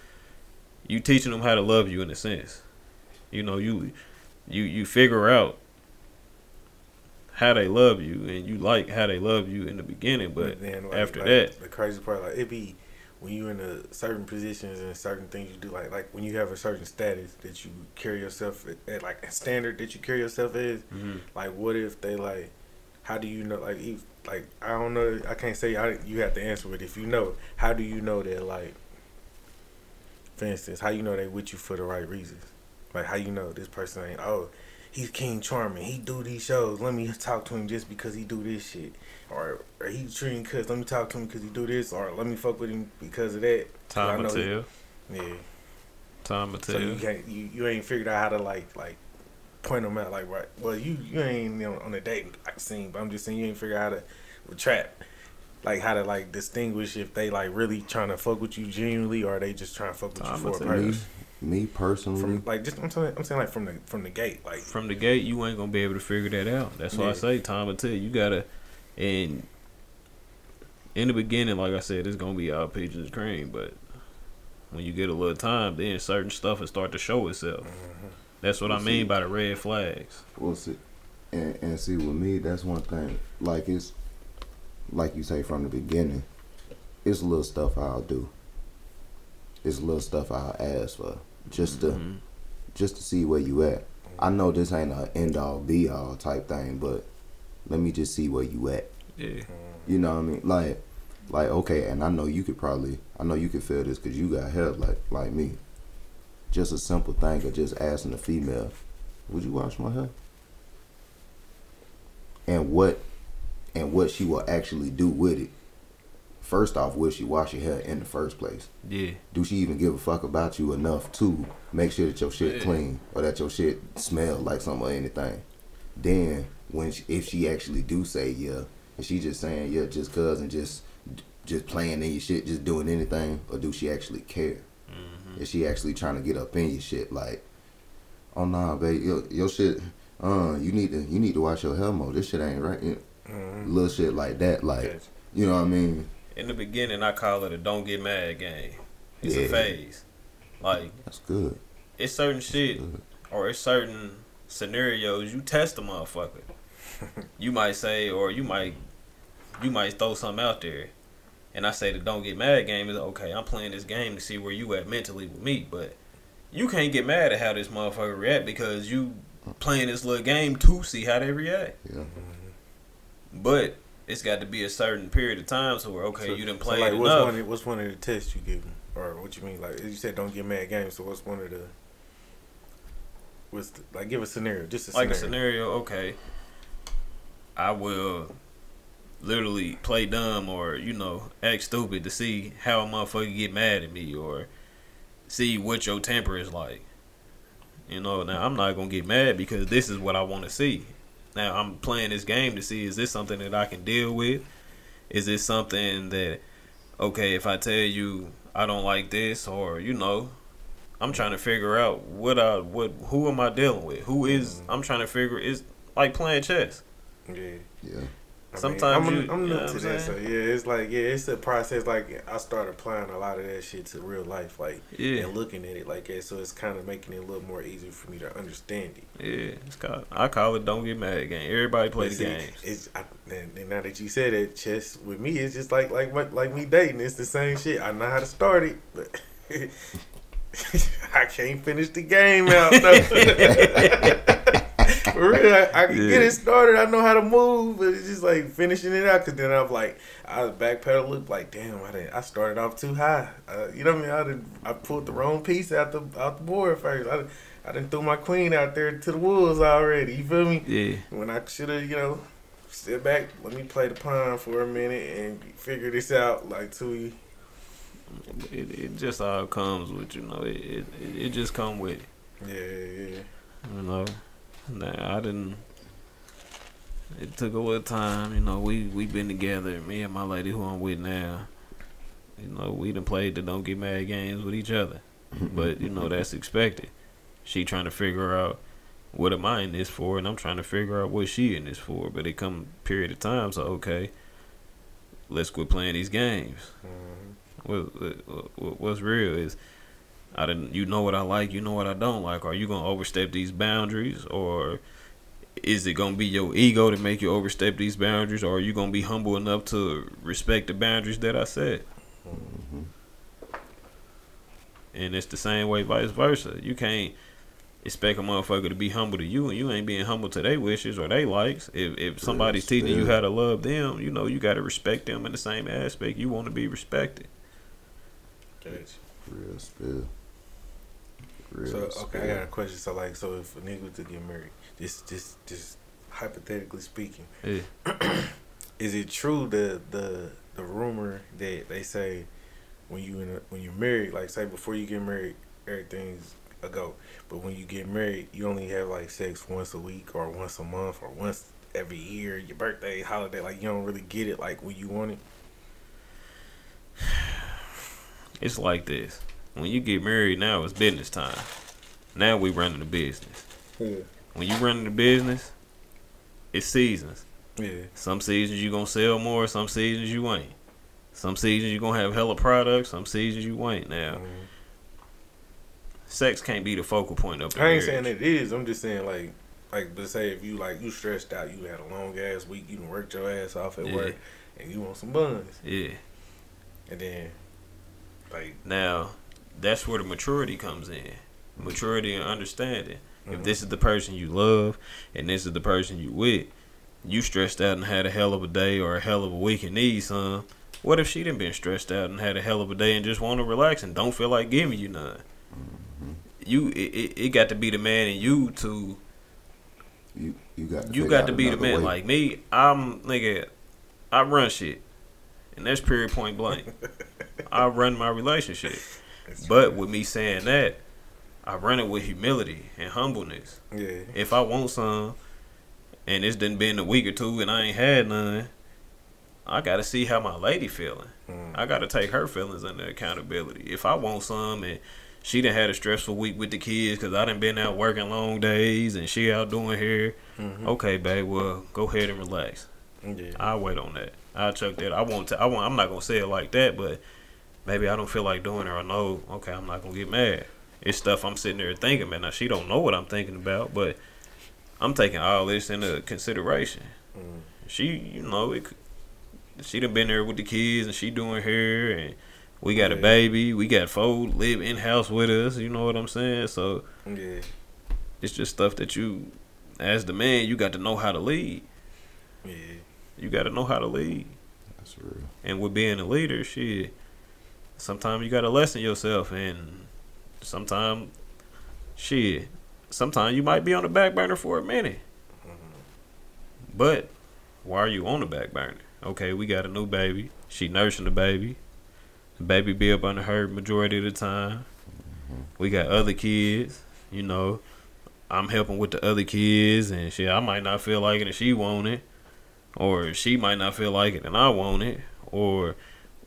you teaching them how to love you in a sense. You know, you you you figure out how they love you and you like how they love you in the beginning, but then, like, after like, that- the crazy part, like it be when you're in a certain positions and certain things you do, like like when you have a certain status that you carry yourself at, at like a standard that you carry yourself as. Mm-hmm. Like, what if they like? How do you know? Like, if, like I don't know. I can't say. I, you have to answer it if you know. How do you know that? Like, for instance, how you know they with you for the right reasons? Like, how you know this person ain't? Oh, he's King Charming. He do these shows. Let me talk to him just because he do this shit. Or, or he treating cuz. Let me talk to him because he do this. Or let me fuck with him because of that. time will tell. Yeah. Time will So tell. you can't. You, you ain't figured out how to like like point them out. Like right. Well, you you ain't you know, on a dating scene, but I'm just saying you ain't figure out how to trap. Like how to like distinguish if they like really trying to fuck with you genuinely or they just trying to fuck with Time you for a purpose. Me personally, From like just I'm saying I'm saying like from the from the gate like from the gate, you ain't gonna be able to figure that out. That's why I say time will tell. You gotta, and in the beginning, like I said, it's gonna be all peaches and cream. But when you get a little time, then certain stuff will start to show itself. mhm. That's what I mean see- by the red flags. Well, see, and, and see with me, that's one thing. Like it's, like you say from the beginning, it's little stuff I'll do. It's little stuff I'll ask for just to Mhm. just to see where you at. I know this ain't a end all be all type thing, but let me just see where you at. Yeah, You know what I mean? Like, like okay, and I know you could probably, I know you could feel this because you got hair like like me. Just a simple thing of just asking a female, "Would you wash my hair?" And what, and what she will actually do with it. First off, will she wash your hair in the first place? yeah, Do she even give a fuck about you enough to make sure that your shit Yeah. clean or that your shit smell like something or anything? Then when she, if she actually do say yeah, and she just saying yeah just cause and just just playing in your shit, just doing anything, or do she actually care? Mhm. Is she actually trying to get up in your shit like, oh nah, babe, your, your shit, uh, you need to you need to wash your hair more. This shit ain't right. You know, Mhm. little shit like that, like Gotcha. you know what I mean? In the beginning, I call it a "don't get mad" game. It's Yeah. a phase. Like That's good. it's certain shit or it's certain scenarios you test a motherfucker. [laughs] you might say, or you might, you might throw something out there, and I say the don't get mad game is okay. I'm playing this game to see where you at mentally with me, but you can't get mad at how this motherfucker react because you playing this little game to see how they react. Yeah. But it's got to be a certain period of time so we're okay, So- you didn't so, play like, what's enough. one? Of, what's one of the tests you give them, or what you mean? Like you said, don't get mad games. So what's one of the? What's the, like? Give a scenario. Just a scenario. like a scenario. scenario, okay, I will literally play dumb or you know act stupid to see how a motherfucker get mad at me or see what your temper is like. You know, now I'm not gonna get mad because this is what I want to see. Now I'm playing this game to see is this something that I can deal with? Is this something that okay if I tell you I don't like this or you know I'm trying to figure out what I what who am I dealing with? Who is mm-hmm. I'm trying to figure is like playing chess. Yeah. Yeah. I Sometimes mean, I'm, I'm you new know to I'm that, so yeah, it's like yeah, it's a process. Like I started applying a lot of that shit to real life, like Yeah. and looking at it like that. So it's kind of making it a little more easy for me to understand it. Yeah, it's called I call it don't get mad game. Everybody play But the see, games. It's I, and, and now that you said it, chess with me, it's just like like what like me dating. It's the same shit. I know how to start it, but [laughs] I can't finish the game out. though. [laughs] [laughs] For real, I, I can get it started. I know how to move, but it's just like finishing it out. Cause then I'm like, I was backpedal loop. Like, damn, I didn't. I started off too high. Uh, you know what I mean? I didn't. I pulled the wrong piece out the out the board first. I, I didn't throw my queen out there to the wolves already. You feel me? Yeah. when I should have, you know, sit back, let me play the pawn for a minute and figure this out, like to It, it just all comes with you know it it, it just come with it. yeah, yeah, You know, nah, I didn't. It took a little time. You know, we we been together. Me and my lady who I'm with now. You know, we done played the don't get mad games with each other, but you know that's expected. She trying to figure out what am I in this for, and I'm trying to figure out what she in this for. But it come period of time, so okay, let's quit playing these games. Mhm. What, what what's real is I didn't you know what I like, you know what I don't like. Are you gonna overstep these boundaries or is it gonna be your ego to make you overstep these boundaries or are you gonna be humble enough to respect the boundaries that I set? Mhm. And it's the same way vice versa. You can't expect a motherfucker to be humble to you and you ain't being humble to their wishes or their likes. If if somebody's teaching you how to love them, you know, you gotta respect them in the same aspect you want to be respected. Gotcha. Real spill. Real So okay, I got a question. So like, so if a nigga was to get married, just just just hypothetically speaking, Yeah. [clears throat] is it true the the the rumor that they say when you in a, when you're married, like say before you get married, everything's a go, but when you get married, you only have like sex once a week or once a month or once every year, your birthday, holiday, like you don't really get it like when you want it. [sighs] It's like this. When you get married now it's business time. Now we running the business. Yeah. When you running the business, it's seasons. Yeah. Some seasons you gonna sell more, some seasons you ain't. Some seasons you gonna have hella products, some seasons you ain't. Now, Mhm. sex can't be the focal point of I ain't marriage. saying it is. I'm just saying like, like, but say if you like you stressed out, you had a long ass week, you done worked your ass off at Yeah. work, and you want some buns, Yeah. and then like, Now, that's where the maturity comes in. Maturity and understanding. If mhm. this is the person you love and this is the person you with, you stressed out and had a hell of a day or a hell of a week and need some. What if she done been stressed out and had a hell of a day and just want to relax and don't feel like giving you none? Mhm. You it, it, it got to be the man in you to You you got to you got to be the man. way. Like me, I'm nigga, I run shit. And that's period point blank. [laughs] I run my relationship. But true. with me saying that, I run it with humility and humbleness. yeah, If I want some, and it's done been a week or two and I ain't had none, I gotta see how my lady feeling. mm, I gotta take her feelings under accountability. If I want some and she done had a stressful week with the kids because I done been out working long days and she out doing hair, mhm. okay, babe, well go ahead and relax. yeah, I'll wait on that. I'll chuck that. I won't. T- I won't. I'm not gonna say it like that, but maybe I don't feel like doing it. Or no, okay, I'm not gonna get mad. It's stuff I'm sitting there thinking, man. Now she don't know what I'm thinking about, but I'm taking all this into consideration. mm, She, you know, it. She done been there with the kids, and she doing hair, and we got a baby. We got four live in house with us. You know what I'm saying? So yeah, it's just stuff that you, as the man, you got to know how to lead. yeah. You got to know how to lead. That's real. And with being a leader, shit, sometimes you got to lessen yourself. And sometimes, shit, sometimes you might be on the back burner for a minute. Mm-hmm. But why are you on the back burner? Okay, we got a new baby. She nursing the baby. The baby be up under her majority of the time. Mm-hmm. We got other kids, you know. I'm helping with the other kids and shit. I might not feel like it and she want it. Or she might not feel like it and I want it. Or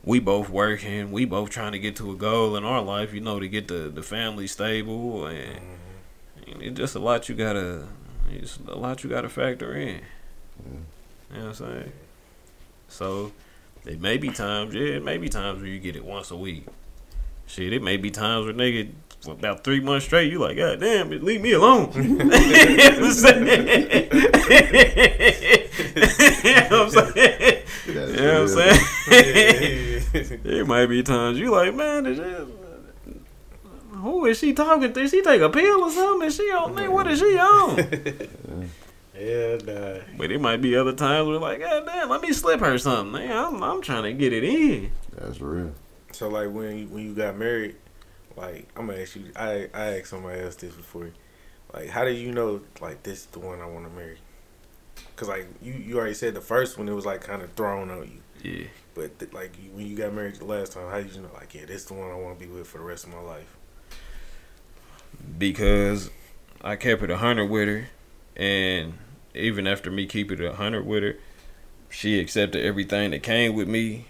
we both working, we both trying to get to a goal in our life, you know, to get the, the family stable and, mm-hmm. and it's just a lot you gotta it's a lot you gotta factor in. Yeah. You know what I'm saying? So it may be times, yeah, it may be times where you get it once a week. Shit, it may be times where nigga for about three months straight, you like, God damn, bitch, leave me alone. [laughs] you know what I'm saying? [laughs] you know what I'm saying? That's You know what. I'm saying? [laughs] [laughs] there might be times you like, man, is it, who is she talking to? She take a pill or something? Is she on me? What is she on? [laughs] yeah, nah. But it might be other times where like, God damn, let me slip her something. Man, I'm, I'm trying to get it in. That's real. So like when you, when you got married, like I'm gonna ask you, I I asked somebody else this before, like how did you know like this is the one I want to marry? Cause like you you already said the first one it was like kind of thrown on you, Yeah. But th- like when you got married the last time, how did you know like yeah this is the one I want to be with for the rest of my life? Because I kept it a hundred with her, and even after me keeping it a hundred with her, she accepted everything that came with me,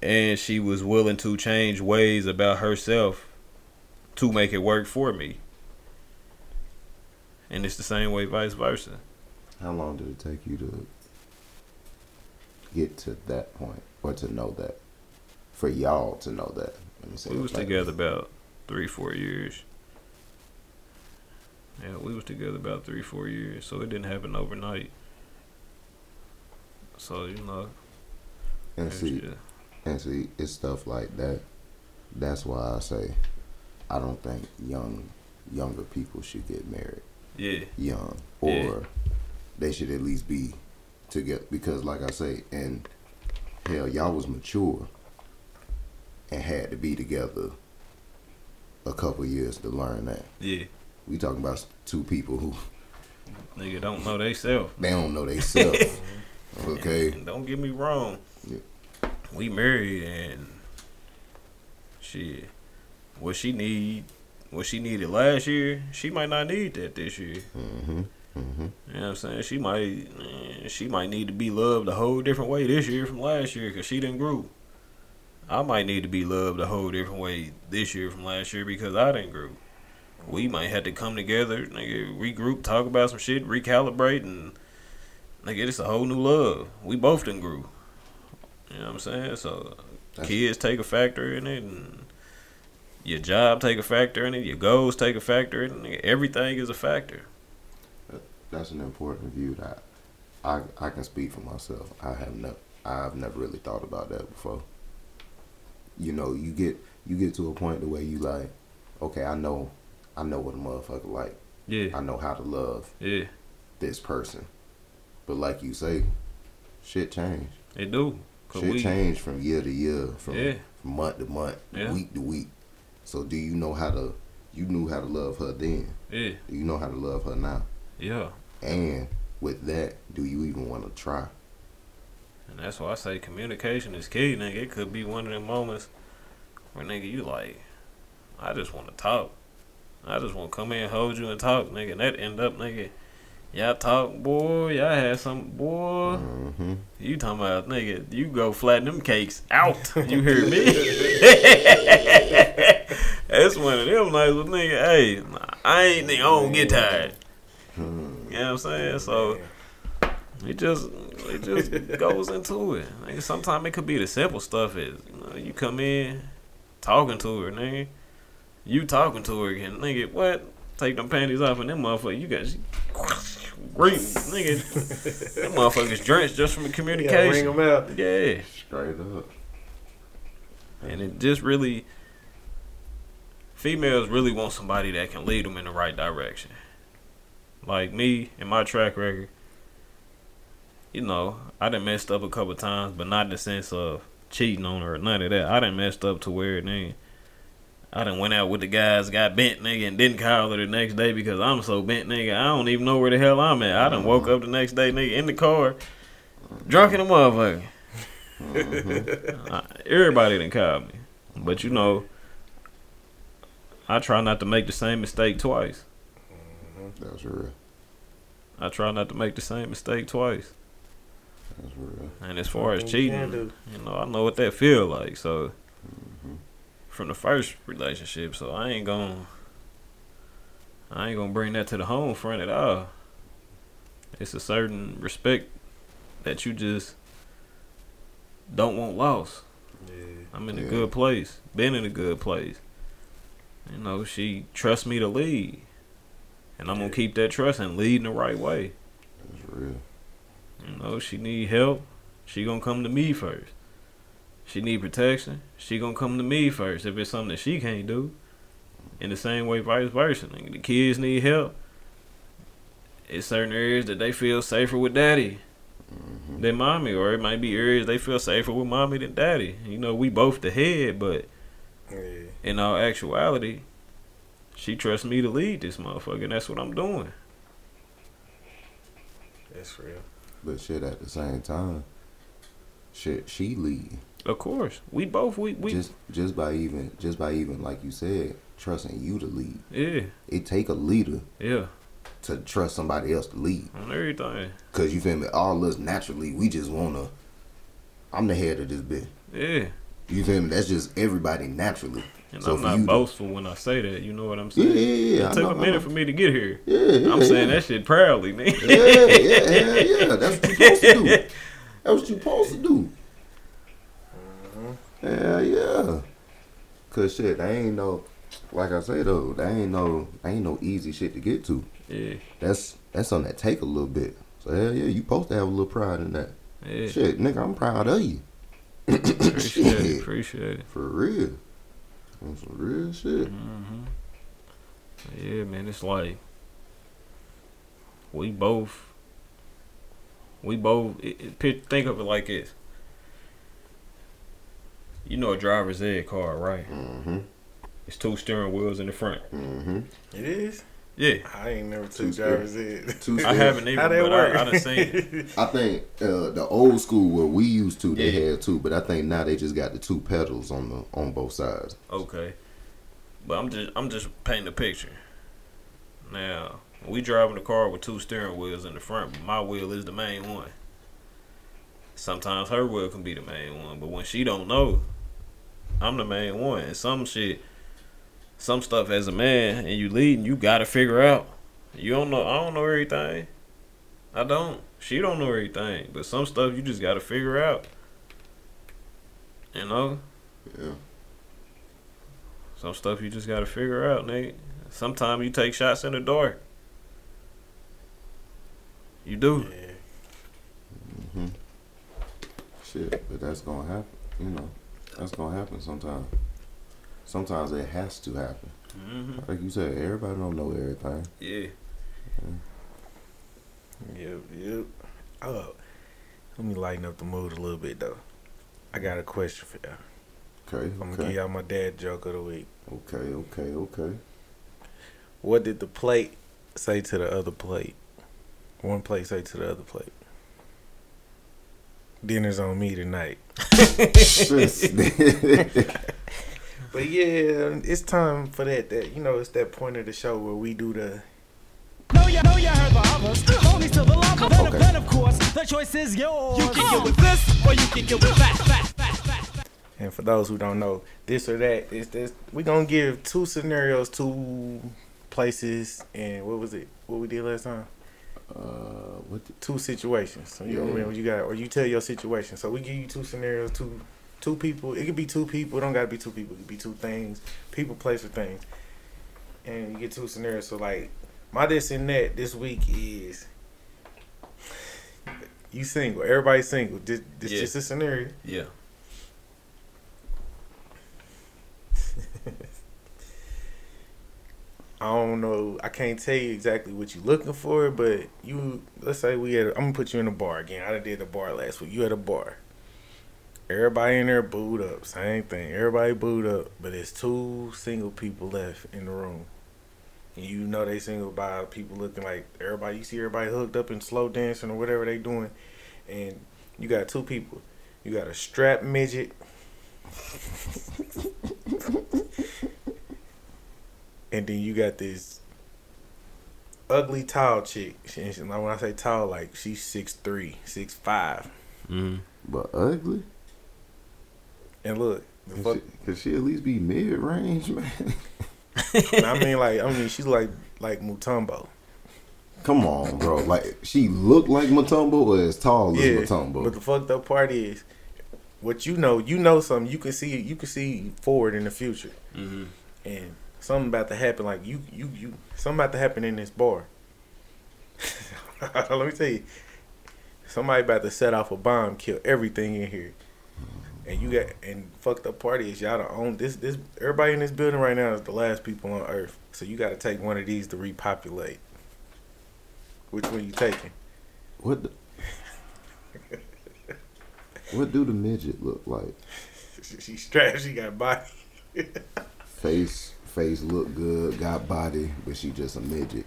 and she was willing to change ways about herself to make it work for me. And it's the same way, vice versa. How long did it take you to get to that point, or to know that? For y'all to know that. Let me say We was like together that. about three, four years. Yeah, we was together about three, four years, so it didn't happen overnight. So you know, And see, just- and see, it's stuff like that. That's why I say, I don't think young, younger people should get married yeah, young, or Yeah. they should at least be together. Because, like I say, and hell, y'all was mature and had to be together a couple years to learn that. yeah. We talking about two people who Nigga don't know they self. they don't know they self. [laughs] okay, And don't get me wrong. Yeah. We married and shit. What she need, what she needed last year, she might not need that this year. mm-hmm, mm-hmm. You know what I'm saying? She might, eh, she might need to be loved a whole different way this year from last year because she didn't grow. I might need to be loved a whole different way this year from last year because I didn't grow. We might have to come together, nigga, regroup, talk about some shit, recalibrate, and nigga, it's a whole new love. We both didn't grow. You know what I'm saying? So That's- kids take a factor in it, and your job take a factor in it, your goals take a factor in it. Nigga, everything is a factor. That's an important view that I I can speak for myself. I have never I've never really thought about that before. You know, you get you get to a point the way you like, okay, I know I know what a motherfucker like. Yeah, I know how to love yeah. this person. But like you say, shit change. It do. Shit we, change from year to year, from, Yeah. from month to month, Yeah. week to week. So do you know how to you knew how to love her then? Yeah, Do you know how to love her now? yeah. And with that, do you even want to try? And that's why I say communication is key, nigga. It could be one of them moments where nigga you like, I just want to talk. I just want to come in, hold you, and talk, nigga. And that end up, nigga. Y'all talk, boy. Y'all had some, boy. Mm-hmm. You talking about, nigga? You go flatten them cakes out. You [laughs] hear me? [laughs] That's one of them nights with nigga. Hey, I ain't nigga. I don't get tired. Hmm. You know what I'm saying? So. It just it just [laughs] goes into it. Like, sometimes it could be the simple stuff. Is you, know, you come in talking to her, nigga. You talking to her, and nigga, what? Take them panties off, and them motherfuckers, you got great nigga. them [laughs] motherfuckers drenched just from the Yeah, ring communication. them out. Yeah, Straight up. and it just really females really want somebody that can lead them in the right direction. Like me and my track record, you know, I done messed up a couple times, but not in the sense of cheating on her or none of that. I done messed up to where then I done went out with the guys, got bent nigga, and didn't call her the next day because I'm so bent nigga. I don't even know where the hell I'm at. I done woke up the next day nigga in the car, drunk in the motherfucker. [laughs] Uh, Everybody done called me, but you know, I try not to make the same mistake twice. That's real. I try not to make the same mistake twice. That's real. And as far as Nothing you cheating, you know, I know what that feel like. So Mhm. from the first relationship, so I ain't gonna, I ain't gonna bring that to the home front at all. It's a certain respect that you just don't want lost. Yeah. I'm in a good place. Been in a good place. You know, she trusts me to lead. And I'm gonna keep that trust and lead in the right way. That's real. You know, she need help. She gonna come to me first. She need protection. She gonna come to me first if it's something that she can't do. In the same way, vice versa. Nigga, The kids need help. It's certain areas that they feel safer with daddy Mhm. than mommy, or it might be areas they feel safer with mommy than daddy. You know, we both the head, but Yeah. in all actuality, she trusts me to lead this motherfucker, and that's what I'm doing. That's real. But shit, at the same time, shit, she lead. Of course, we both we we just just by even just by even like you said, trusting you to lead. yeah It take a leader yeah to trust somebody else to lead. on everything Cause you feel me? All us naturally, we just wanna. I'm the head of this bit. yeah. You feel me? That's just everybody naturally. And So I'm not you to- boastful when I say that. You know what I'm saying? yeah, yeah. yeah. It took know, a I minute for me to get here. Yeah, yeah, I'm saying yeah. that shit proudly, man. Yeah, yeah, yeah, yeah. That's what you supposed to do. [laughs] That's what you supposed to do. Mm-hmm. Yeah, yeah. Cause shit, they ain't no, like I say though, they ain't no, they ain't no easy shit to get to. yeah, That's that's something that take a little bit. So hell yeah, you supposed to have a little pride in that. yeah. Shit, nigga, I'm proud of you. Appreciate it. [coughs] Appreciate it. For real. On some real shit. hmm Yeah, man. It's like we both, we both. It, it, think of it like this. You know a driver's ed car, right? Mm-hmm. It's two steering wheels in the front. Mm-hmm. It is. Yeah, I ain't never Two took driver's ed. Two I haven't even, How that but work? I, I done seen it. [laughs] I think uh, the old school where we used to, they Yeah. had two, but I think now they just got the two pedals on the on both sides. Okay. But I'm just I'm just painting a picture. Now, we driving the car with two steering wheels in the front, but my wheel is the main one. Sometimes her wheel can be the main one, but when she don't know, I'm the main one. And some shit some stuff as a man and you leading, you gotta figure out. You don't know I don't know everything. I don't. She don't know everything. But some stuff you just gotta figure out. You know? Yeah. Some stuff you just gotta figure out, nigga. Sometimes you take shots in the dark. You do. Yeah. hmm Shit, but that's gonna happen. You know, that's gonna happen sometime. Sometimes it has to happen. hmm Like you said, everybody don't know everything. Yeah. Yep, yep. Oh, let me lighten up the mood a little bit though. I got a question for y'all. Okay, I'm gonna okay, give y'all my dad joke of the week. okay, okay, okay. What did the plate say to the other plate? One plate say to the other plate. Dinner's on me tonight. [laughs] [laughs] [laughs] But yeah, it's time for that. That you know, it's that point of the show where we do the Know ya, know ya heard the others. Only to the lava. Then, Okay. then, of course, the choice is yours. You can get with this, or you can get with that. that, that, that. And for those who don't know, this or that is this. We gonna give two scenarios, two places, and what was it? What we did last time? uh, what? The, Two situations. So you Yeah. remember what you got, or you tell your situation. So we give you two scenarios, two two people. It could be two people. It don't gotta be two people. It could be two things. People, place, or things. And you get two scenarios. So like my this and that this week is you single. Everybody's single. This, this Yeah. just a scenario. Yeah. [laughs] I don't know. I can't tell you exactly what you're looking for, but you. Let's say we had. I'm gonna put you in a bar again. I did a bar last week. You at a bar. Everybody in there booed up. Same thing. Everybody booed up, but it's two single people left in the room. And you know they single by people looking like everybody. You see everybody hooked up and slow dancing or whatever they doing, and you got two people. You got a strap midget. [laughs] and then you got this ugly tall chick. She, she- when I say tall, like she's six three, six five. Mm. But ugly? And look, the Could fuck, she, could she at least be mid range, man? I mean, like I mean, she's like like Mutombo. Come on, bro. Like she looked like Mutombo or as tall as Yeah, Mutombo? but the fucked up part is, what you know, you know something. You can see, you can see forward in the future, Mm-hmm. and something about to happen. Like you, you, you, something about to happen in this bar. [laughs] Let me tell you, somebody about to set off a bomb, kill everything in here. And you got and fucked up party is y'all the own this this everybody in this building right now is the last people on earth. So you got to take one of these to repopulate. Which one you taking? what? The, what do the midget look like? She, she strapped. She got body. [laughs] Face, face look good, got body, but she just a midget.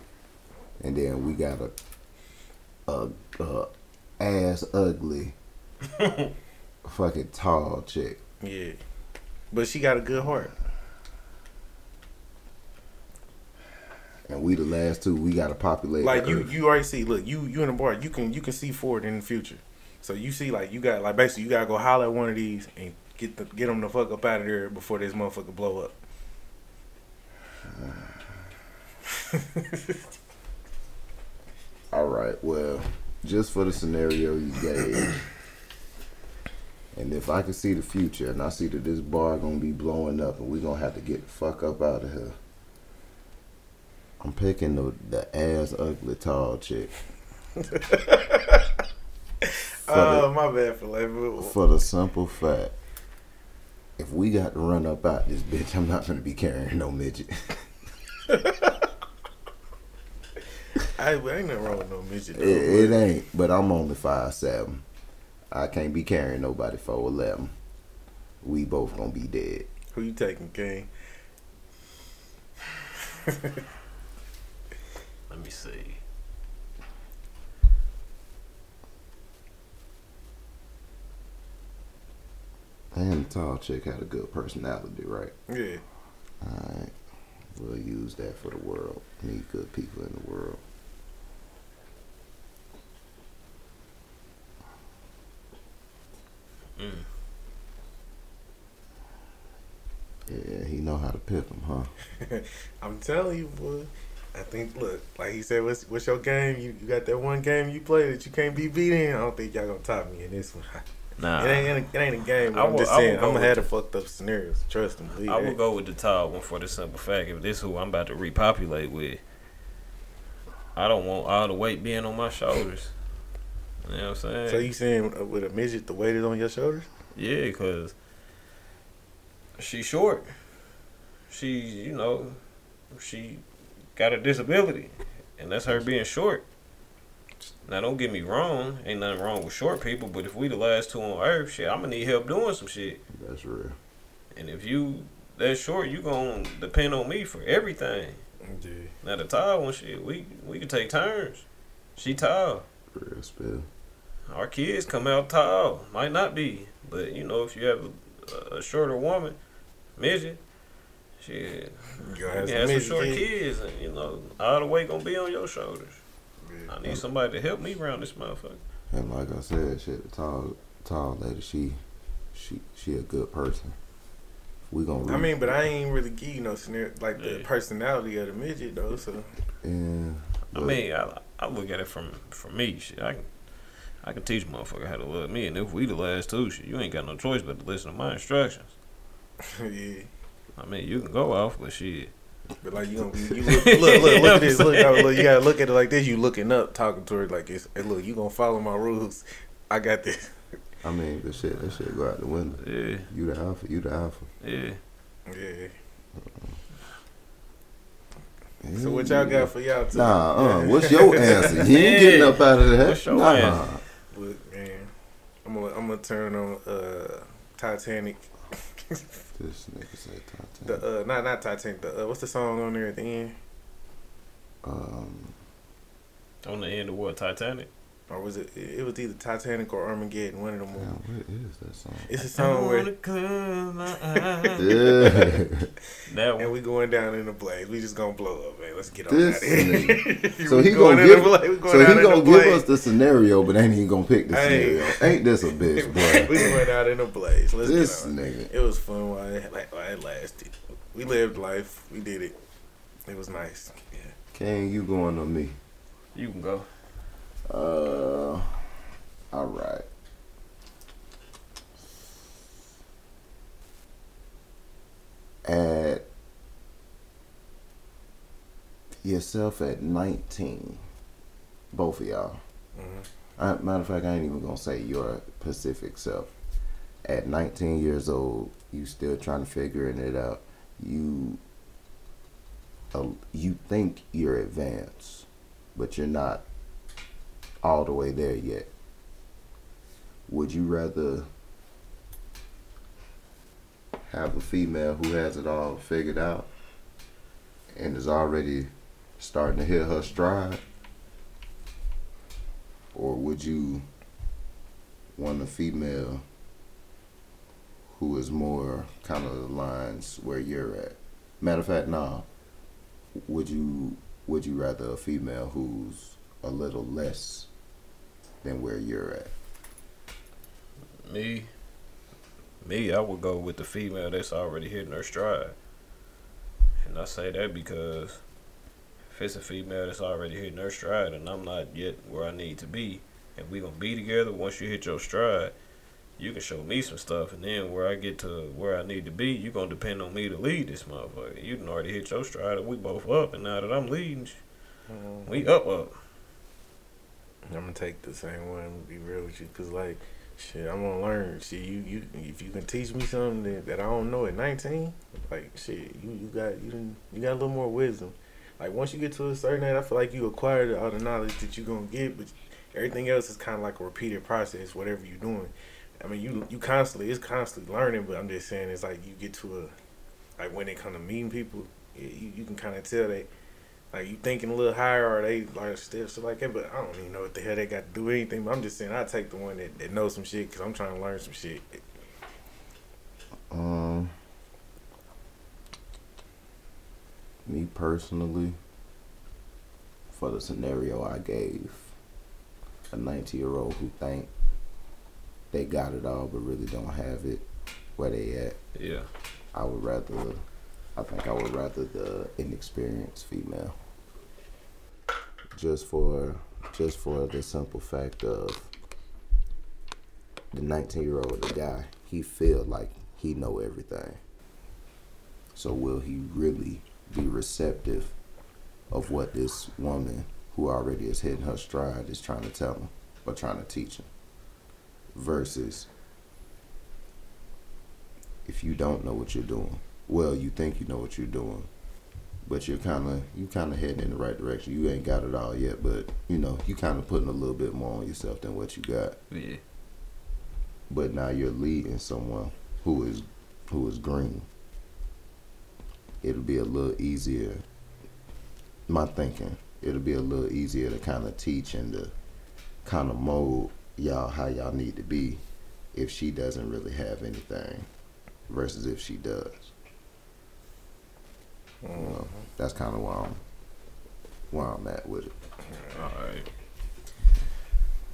And then we got a, a, a ass ugly, [laughs] fucking tall chick. Yeah, but she got a good heart. And we the last two. We got to populate. Like you, earth. you already see. Look, you, you in the bar. You can, you can see forward in the future. So you see, like you got, like basically, you gotta go holler at one of these and get the, get them the fuck up out of there before this motherfucker blow up. [sighs] All right. Well, just for the scenario you gave, and if I can see the future, and I see that this bar gonna be blowing up, and we gonna have to get the fuck up out of here. I'm picking the the ass ugly tall chick. [laughs] Oh, my bad for like. For the simple fact, if we got to run up out this bitch, I'm not gonna be carrying no midget. [laughs] I, ain't nothing wrong with no midget. It, it ain't, but I'm only five seven. I can't be carrying nobody for 11. We both gonna be dead. Who you taking, King? Let me see. And the tall chick had a good personality, right? Yeah. Alright. We'll use that for the world. Need good people in the world. Mm. Yeah, he know how to pick them, huh? [laughs] I'm telling you, boy. I think, look, like he said, what's what's your game? You, you got that one game you play that you can't be beat in. I don't think y'all gonna top me in this one. [laughs] Nah, It ain't, it ain't a game. I I'm will- just saying, I'm gonna have the the- fucked up scenarios. Trust me. believe. I will go with the tall one for the simple fact if this who I'm about to repopulate with, I don't want all the weight being on my shoulders. You know what I'm saying? So you saying uh, with a midget, the weight is on your shoulders? Yeah, cause she's short. She, you know, she got a disability, and that's her being short. Now, don't get me wrong. Ain't nothing wrong with short people, but if we the last two on Earth, shit, I'm gonna need help doing some shit. That's real. And if you that short, you gonna depend on me for everything. Yeah. Now the tall one, shit, we we can take turns. She tall. Real spill. Our kids come out tall. Might not be, but you know, if you have a, a shorter woman, midget, shit, You you gotta have have some some short kids. kids, and you know, all the weight gonna be on your shoulders. Yeah. I need somebody to help me around this motherfucker. And like I said, shit, the tall, tall lady, she, she, she a good person. We gonna. I mean, but I ain't really give you no scenario like the personality of the midget though. So Yeah. I mean, I, I look at it from from me. Shit, I can I can teach a motherfucker how to love me, and if we the last two, shit, you ain't got no choice but to listen to my instructions. [laughs] yeah. I mean, you can go off, but shit, But like you gonna you look, look, look, look at this. Look, look, you gotta look at it like this. You looking up, talking to her like this. Hey, look, you gonna follow my rules. I got this. I mean, the shit, that shit go out the window. yeah, You the alpha, you the alpha. yeah. Yeah. So what y'all got for y'all too? Nah, uh, what's your [laughs] answer? You ain't getting up out of that. What's your nah. answer? Look, man, I'm gonna I'm gonna turn on uh Titanic. [laughs] This nigga said Titanic. The Titanic. uh not not Titanic. The uh, what's the song on there at the end? Um, On the end of what Titanic? Or was it? It was either Titanic or Armageddon. One of them. damn, what is that song? It's a song where close my [laughs] Yeah. That and we going down in the blaze. We just gonna blow up, man. Let's get on This out of here. [laughs] so he going gonna give, blaze. Going so he gonna give blaze. us the scenario, but ain't even gonna pick the Hey. scenario. Ain't this a bitch, [laughs] boy? we went out in a blaze. Let's this get on. nigga. It was fun while it, like, while it lasted. We lived life. We did it. It was nice. Yeah. Can you going on me? You can go. Uh, all right. At yourself at 19, both of y'all. hmm I, matter of fact, I ain't even gonna say your Pacific self. At 19 years old, you still trying to figuring it out. You, uh, you think you're advanced, but you're not all the way there yet. Would you rather have a female who has it all figured out and is already starting to hit her stride? Or would you want a female who is more kind of the lines where you're at? Matter of fact, nah. Would you would you rather a female who's a little less than where you're at? Me, me, I would go with the female that's already hitting her stride. And I say that because if it's a female that's already hitting her stride and I'm not yet where I need to be, and we gonna be together once you hit your stride, you can show me some stuff, and then where I get to where I need to be, you gonna depend on me to lead this motherfucker. You done already hit your stride, and we both up, and now that I'm leading, mm-hmm. we up up. I'm gonna take the same one. and Be real with you, cause like, shit, I'm gonna learn. Shit, you you if you can teach me something that, that I don't know at 19, like shit, you you got you you got a little more wisdom. Like once you get to a certain age, I feel like you acquired all the knowledge that you're gonna get, but everything else is kind of like a repeated process. Whatever you're doing, I mean, you you constantly it's constantly learning. But I'm just saying, it's like you get to a like when it come to meeting people, you you can kind of tell they like you thinking a little higher or they like still stuff like that. But I don't even know what the hell they got to do anything. But I'm just saying I take the one that, that knows some shit because I'm trying to learn some shit. Um, me personally, for the scenario I gave, a 19 year old who think they got it all but really don't have it where they at, Yeah. I would rather, I think I would rather the inexperienced female. Just for, just for the simple fact of the 19 year old, the guy, he feel like he know everything. So will he really be receptive of what this woman who already is hitting her stride is trying to tell him or trying to teach him? Versus if you don't know what you're doing. Well, you think you know what you're doing, but you're kind of you kind of heading in the right direction. You ain't got it all yet, but you know you kind of putting a little bit more on yourself than what you got. Yeah. But now you're leading someone who is who is green. It'll be a little easier. My thinking, it'll be a little easier to kind of teach and to kind of mold y'all how y'all need to be if she doesn't really have anything versus if she does. You know, that's kind of where I'm where I'm at with it. All right.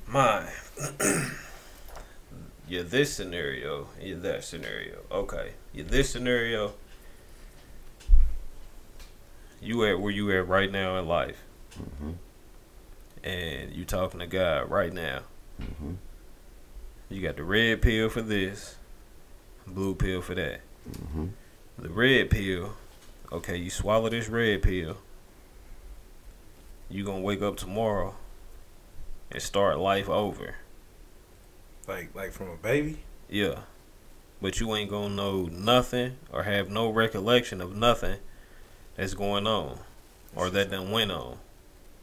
Mine. [clears throat] you're this scenario. You're that scenario. Okay. You're this scenario. You at where you at right now in life, hmm and you talking to God right now. hmm You got the red pill for this, blue pill for that. hmm The red pill, okay, you swallow this red pill. You gonna wake up tomorrow and start life over. Like like from a baby. Yeah. But you ain't gonna know nothing or have no recollection of nothing that's going on. or that done went on.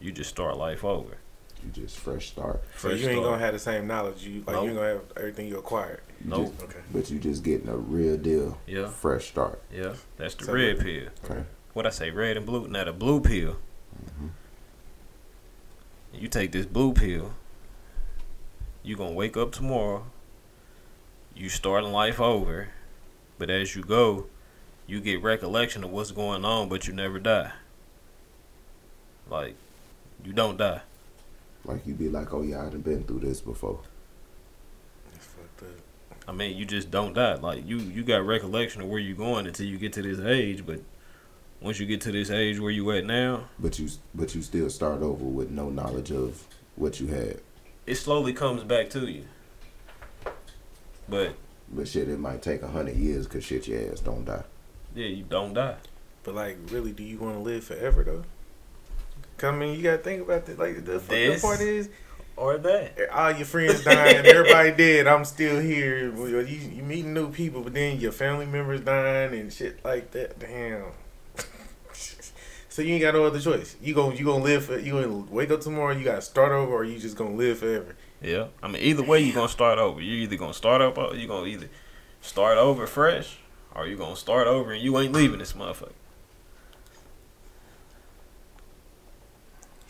You just start life over. You just fresh start. So Fresh you ain't start. gonna have the same knowledge. You like Nope. you ain't gonna have everything you acquired. You Nope. just- Okay. but you just getting a real deal. Yeah, Fresh start. yeah. That's the So- red pill. Okay. What I say, red and blue. Now the blue pill. Mhm. You take this blue pill. You gonna wake up tomorrow. You starting life over, but as you go, you get recollection of what's going on, but you never die. Like, you don't die. Like you be like, oh yeah, I done been through this before. That's fucked up. I mean, you just don't die. Like you, you got recollection of where you're going until you get to this age. But once you get to this age where you at now, But you but you still start over with no knowledge of what you had. it slowly comes back to you. But But shit, it might take a hundred years because shit, your ass don't die. yeah, you don't die. But like, really, do you want to live forever though? 'Cause, I mean, you gotta think about that. Like, the fucked up This- part is, Or that. all your friends dying, everybody [laughs] dead. I'm still here. You you meeting new people, but then your family members dying and shit like that. Damn. [laughs] so you ain't got no other choice. You gon' you gonna live. For, you gonna wake up tomorrow. You gotta start over, or you just gonna live forever. Yeah. I mean, either way, you gonna start over. You either gonna start up, or you gonna either start over fresh, or you gonna start over and you ain't leaving this motherfucker.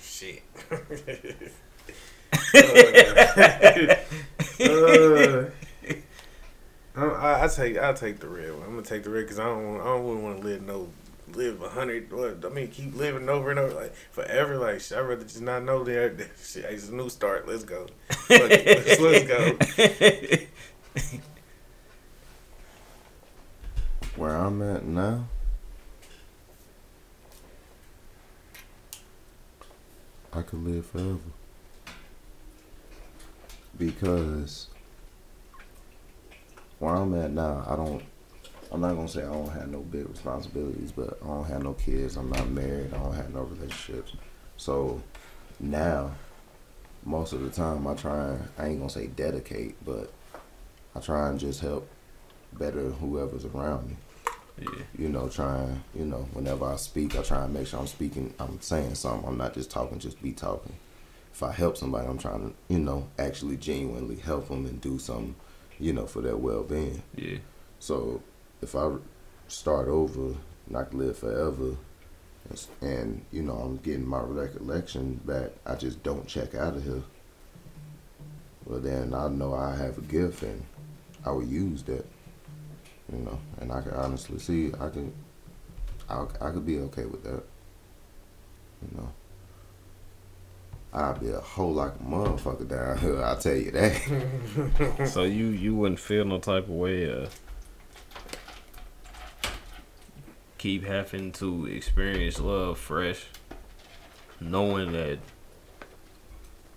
Shit. [laughs] [laughs] uh, I, I take I take the red one. I'm gonna take the red because I don't want, I don't want to live no live a hundred. What I mean, keep living over and over like forever. Like shit, I'd rather just not know that. that [laughs] Shit, it's a new start. Let's go. Let's, let's go. [laughs] Where I'm at now, I could live forever. Because where I'm at now, I don't. I'm not gonna say I don't have no big responsibilities, but I don't have no kids. I'm not married. I don't have no relationships. So now, most of the time, I try. and- I ain't gonna say dedicate, but I try and just help better whoever's around me yeah. you know, trying, you know, whenever I speak, I try and make sure I'm speaking, I'm saying something. I'm not just talking, just be talking. If I help somebody, I'm trying to, you know, actually genuinely help them and do something, you know, for their well being. Yeah. So if I start over, not live forever, and, and, you know, I'm getting my recollection back, I just don't check out of here. Well, then I know I have a gift and I will use that you know, and I can honestly see I can, I I could be okay with that, you know. I'd be a whole like a motherfucker down here. I'll tell you that. [laughs] So you you wouldn't feel no type of way uh keep having to experience love fresh, knowing that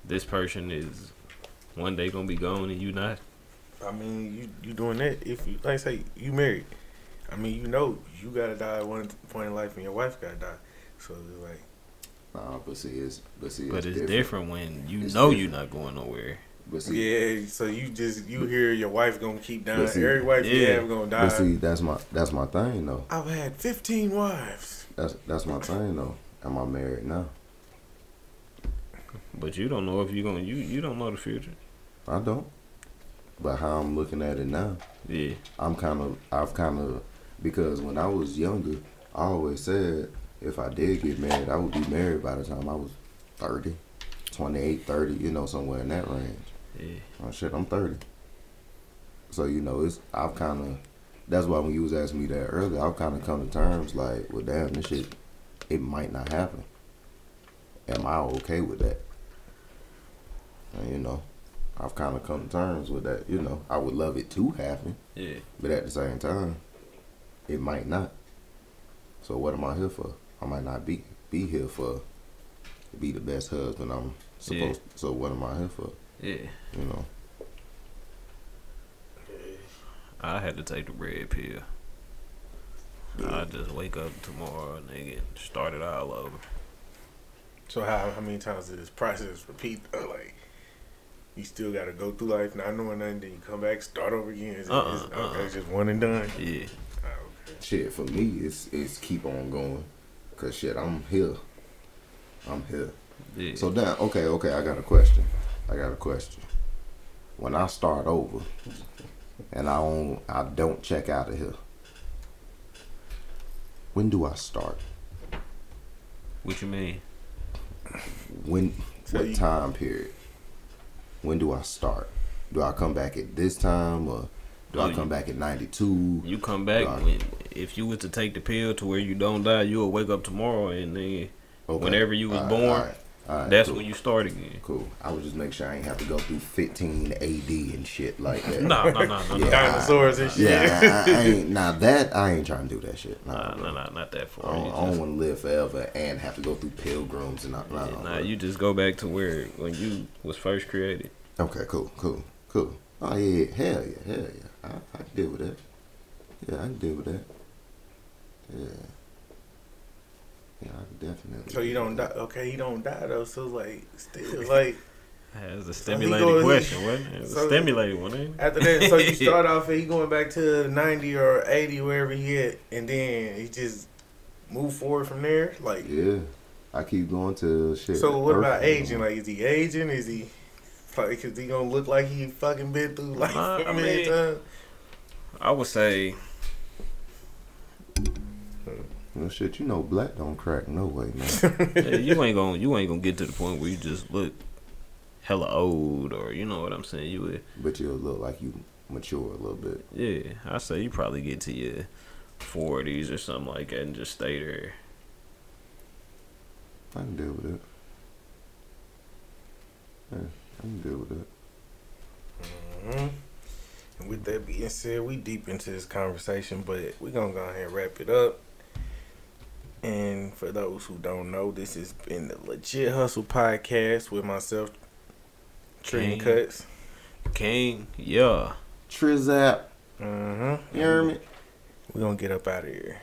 this person is one day gonna be gone and you not. I mean, you you doing that if you like I say you married. I mean, you know you gotta die at one point in life, and your wife gotta die. So it's like. Nah, but see, it's but see, But it's different, when you It's know different. you're not going nowhere. But see, Yeah, so you just you hear your wife gonna keep dying. But see- Every wife you have gonna die. but see, that's my that's my thing though. I've had fifteen wives. That's that's my thing though. Am I married now? But you don't know if you're gonna you you don't know the future. I don't. But how I'm looking at it now, Yeah. I'm kind of, I've kind of, because when I was younger, I always said if I did get married, I would be married by the time I was 30, 28, 30, you know, somewhere in that range. Yeah. Oh shit, I'm 30. So, you know, it's, I've kind of, that's why when you was asking me that earlier, I've kind of come to terms like, well, damn, this shit, it might not happen. Am I okay with that? And, you know, I've kind of come to terms with that. You know, I would love it to happen. Yeah. But at the same time, it might not. So what am I here for? I might not be be here for to be the best husband I'm supposed. to So what am I here for? Yeah. You know. I had to take the red pill. I just wake up tomorrow, nigga, and start it all over. So how how many times did this process repeat? Uh, [laughs] like you still gotta go through life not knowing nothing, then you come back, start over again. Is Uh-uh, is- okay, uh-uh. it's just one and done. Yeah. Oh, okay. Shit for me, it's it's keep on going. Cause shit, I'm here. I'm here. Yeah. So now, okay, okay, I got a question. I got a question. When I start over, and I don't, I don't check out of here. When do I start? what you mean? When? So what you- time period? When do I start? Do I come back at this time, or do No, I come back at ninety two? You come back Right. when if you was to take the pill to where you don't die, you'll wake up tomorrow and then whenever you was born, that's when you start again. Cool. I would just make sure I ain't have to go through 15 AD and shit like that. No, no, no, no, no. Yeah. Dinosaurs and shit. Yeah, I, I [laughs] ain't. Now that I ain't trying to do that shit. Nah, Nah, bro. nah, nah, not that I far. don't, I don't want to live forever and have to go through pilgrims and not. Nah, yeah, nah, you just go back to where when you was first created. Okay, cool, cool, cool. Oh yeah, yeah, hell yeah, hell yeah. I, I can deal with that. Yeah, I can deal with that. Yeah. Yeah, I can definitely. So you don't die. Okay, he don't die though. So like, still [laughs] like [laughs] That's a he stimulating goes- question, wasn't it? It was so- a stimulating one, ain't it? after that, so you [laughs] start off and he going back to ninety or eighty wherever he at, and then he just move forward from there. Like, Yeah, I keep going to shit. so what about Earth- aging? Like, is he aging? Is he like? Is he gonna look like he fucking been through life Nah, [laughs] a I million mean- times? I would say Well, shit, you know, black don't crack no way, man. [laughs] yeah, you ain't gonna you ain't gonna get to the point where you just look hella old or you know what I'm saying. You would but you'll look like you mature a little bit. yeah. I say you probably get to your forties or something like that and just stay there. I can deal with it. Yeah, I can deal with it. hmm And with that being said, we deep into this conversation, but we're gonna go ahead and wrap it up. And for those who don't know, this has been the Legit Hustle Podcast with myself, Tree Cuts. King, yeah. Trizap, Mm-hmm. you hear me? We're gonna get up out of here.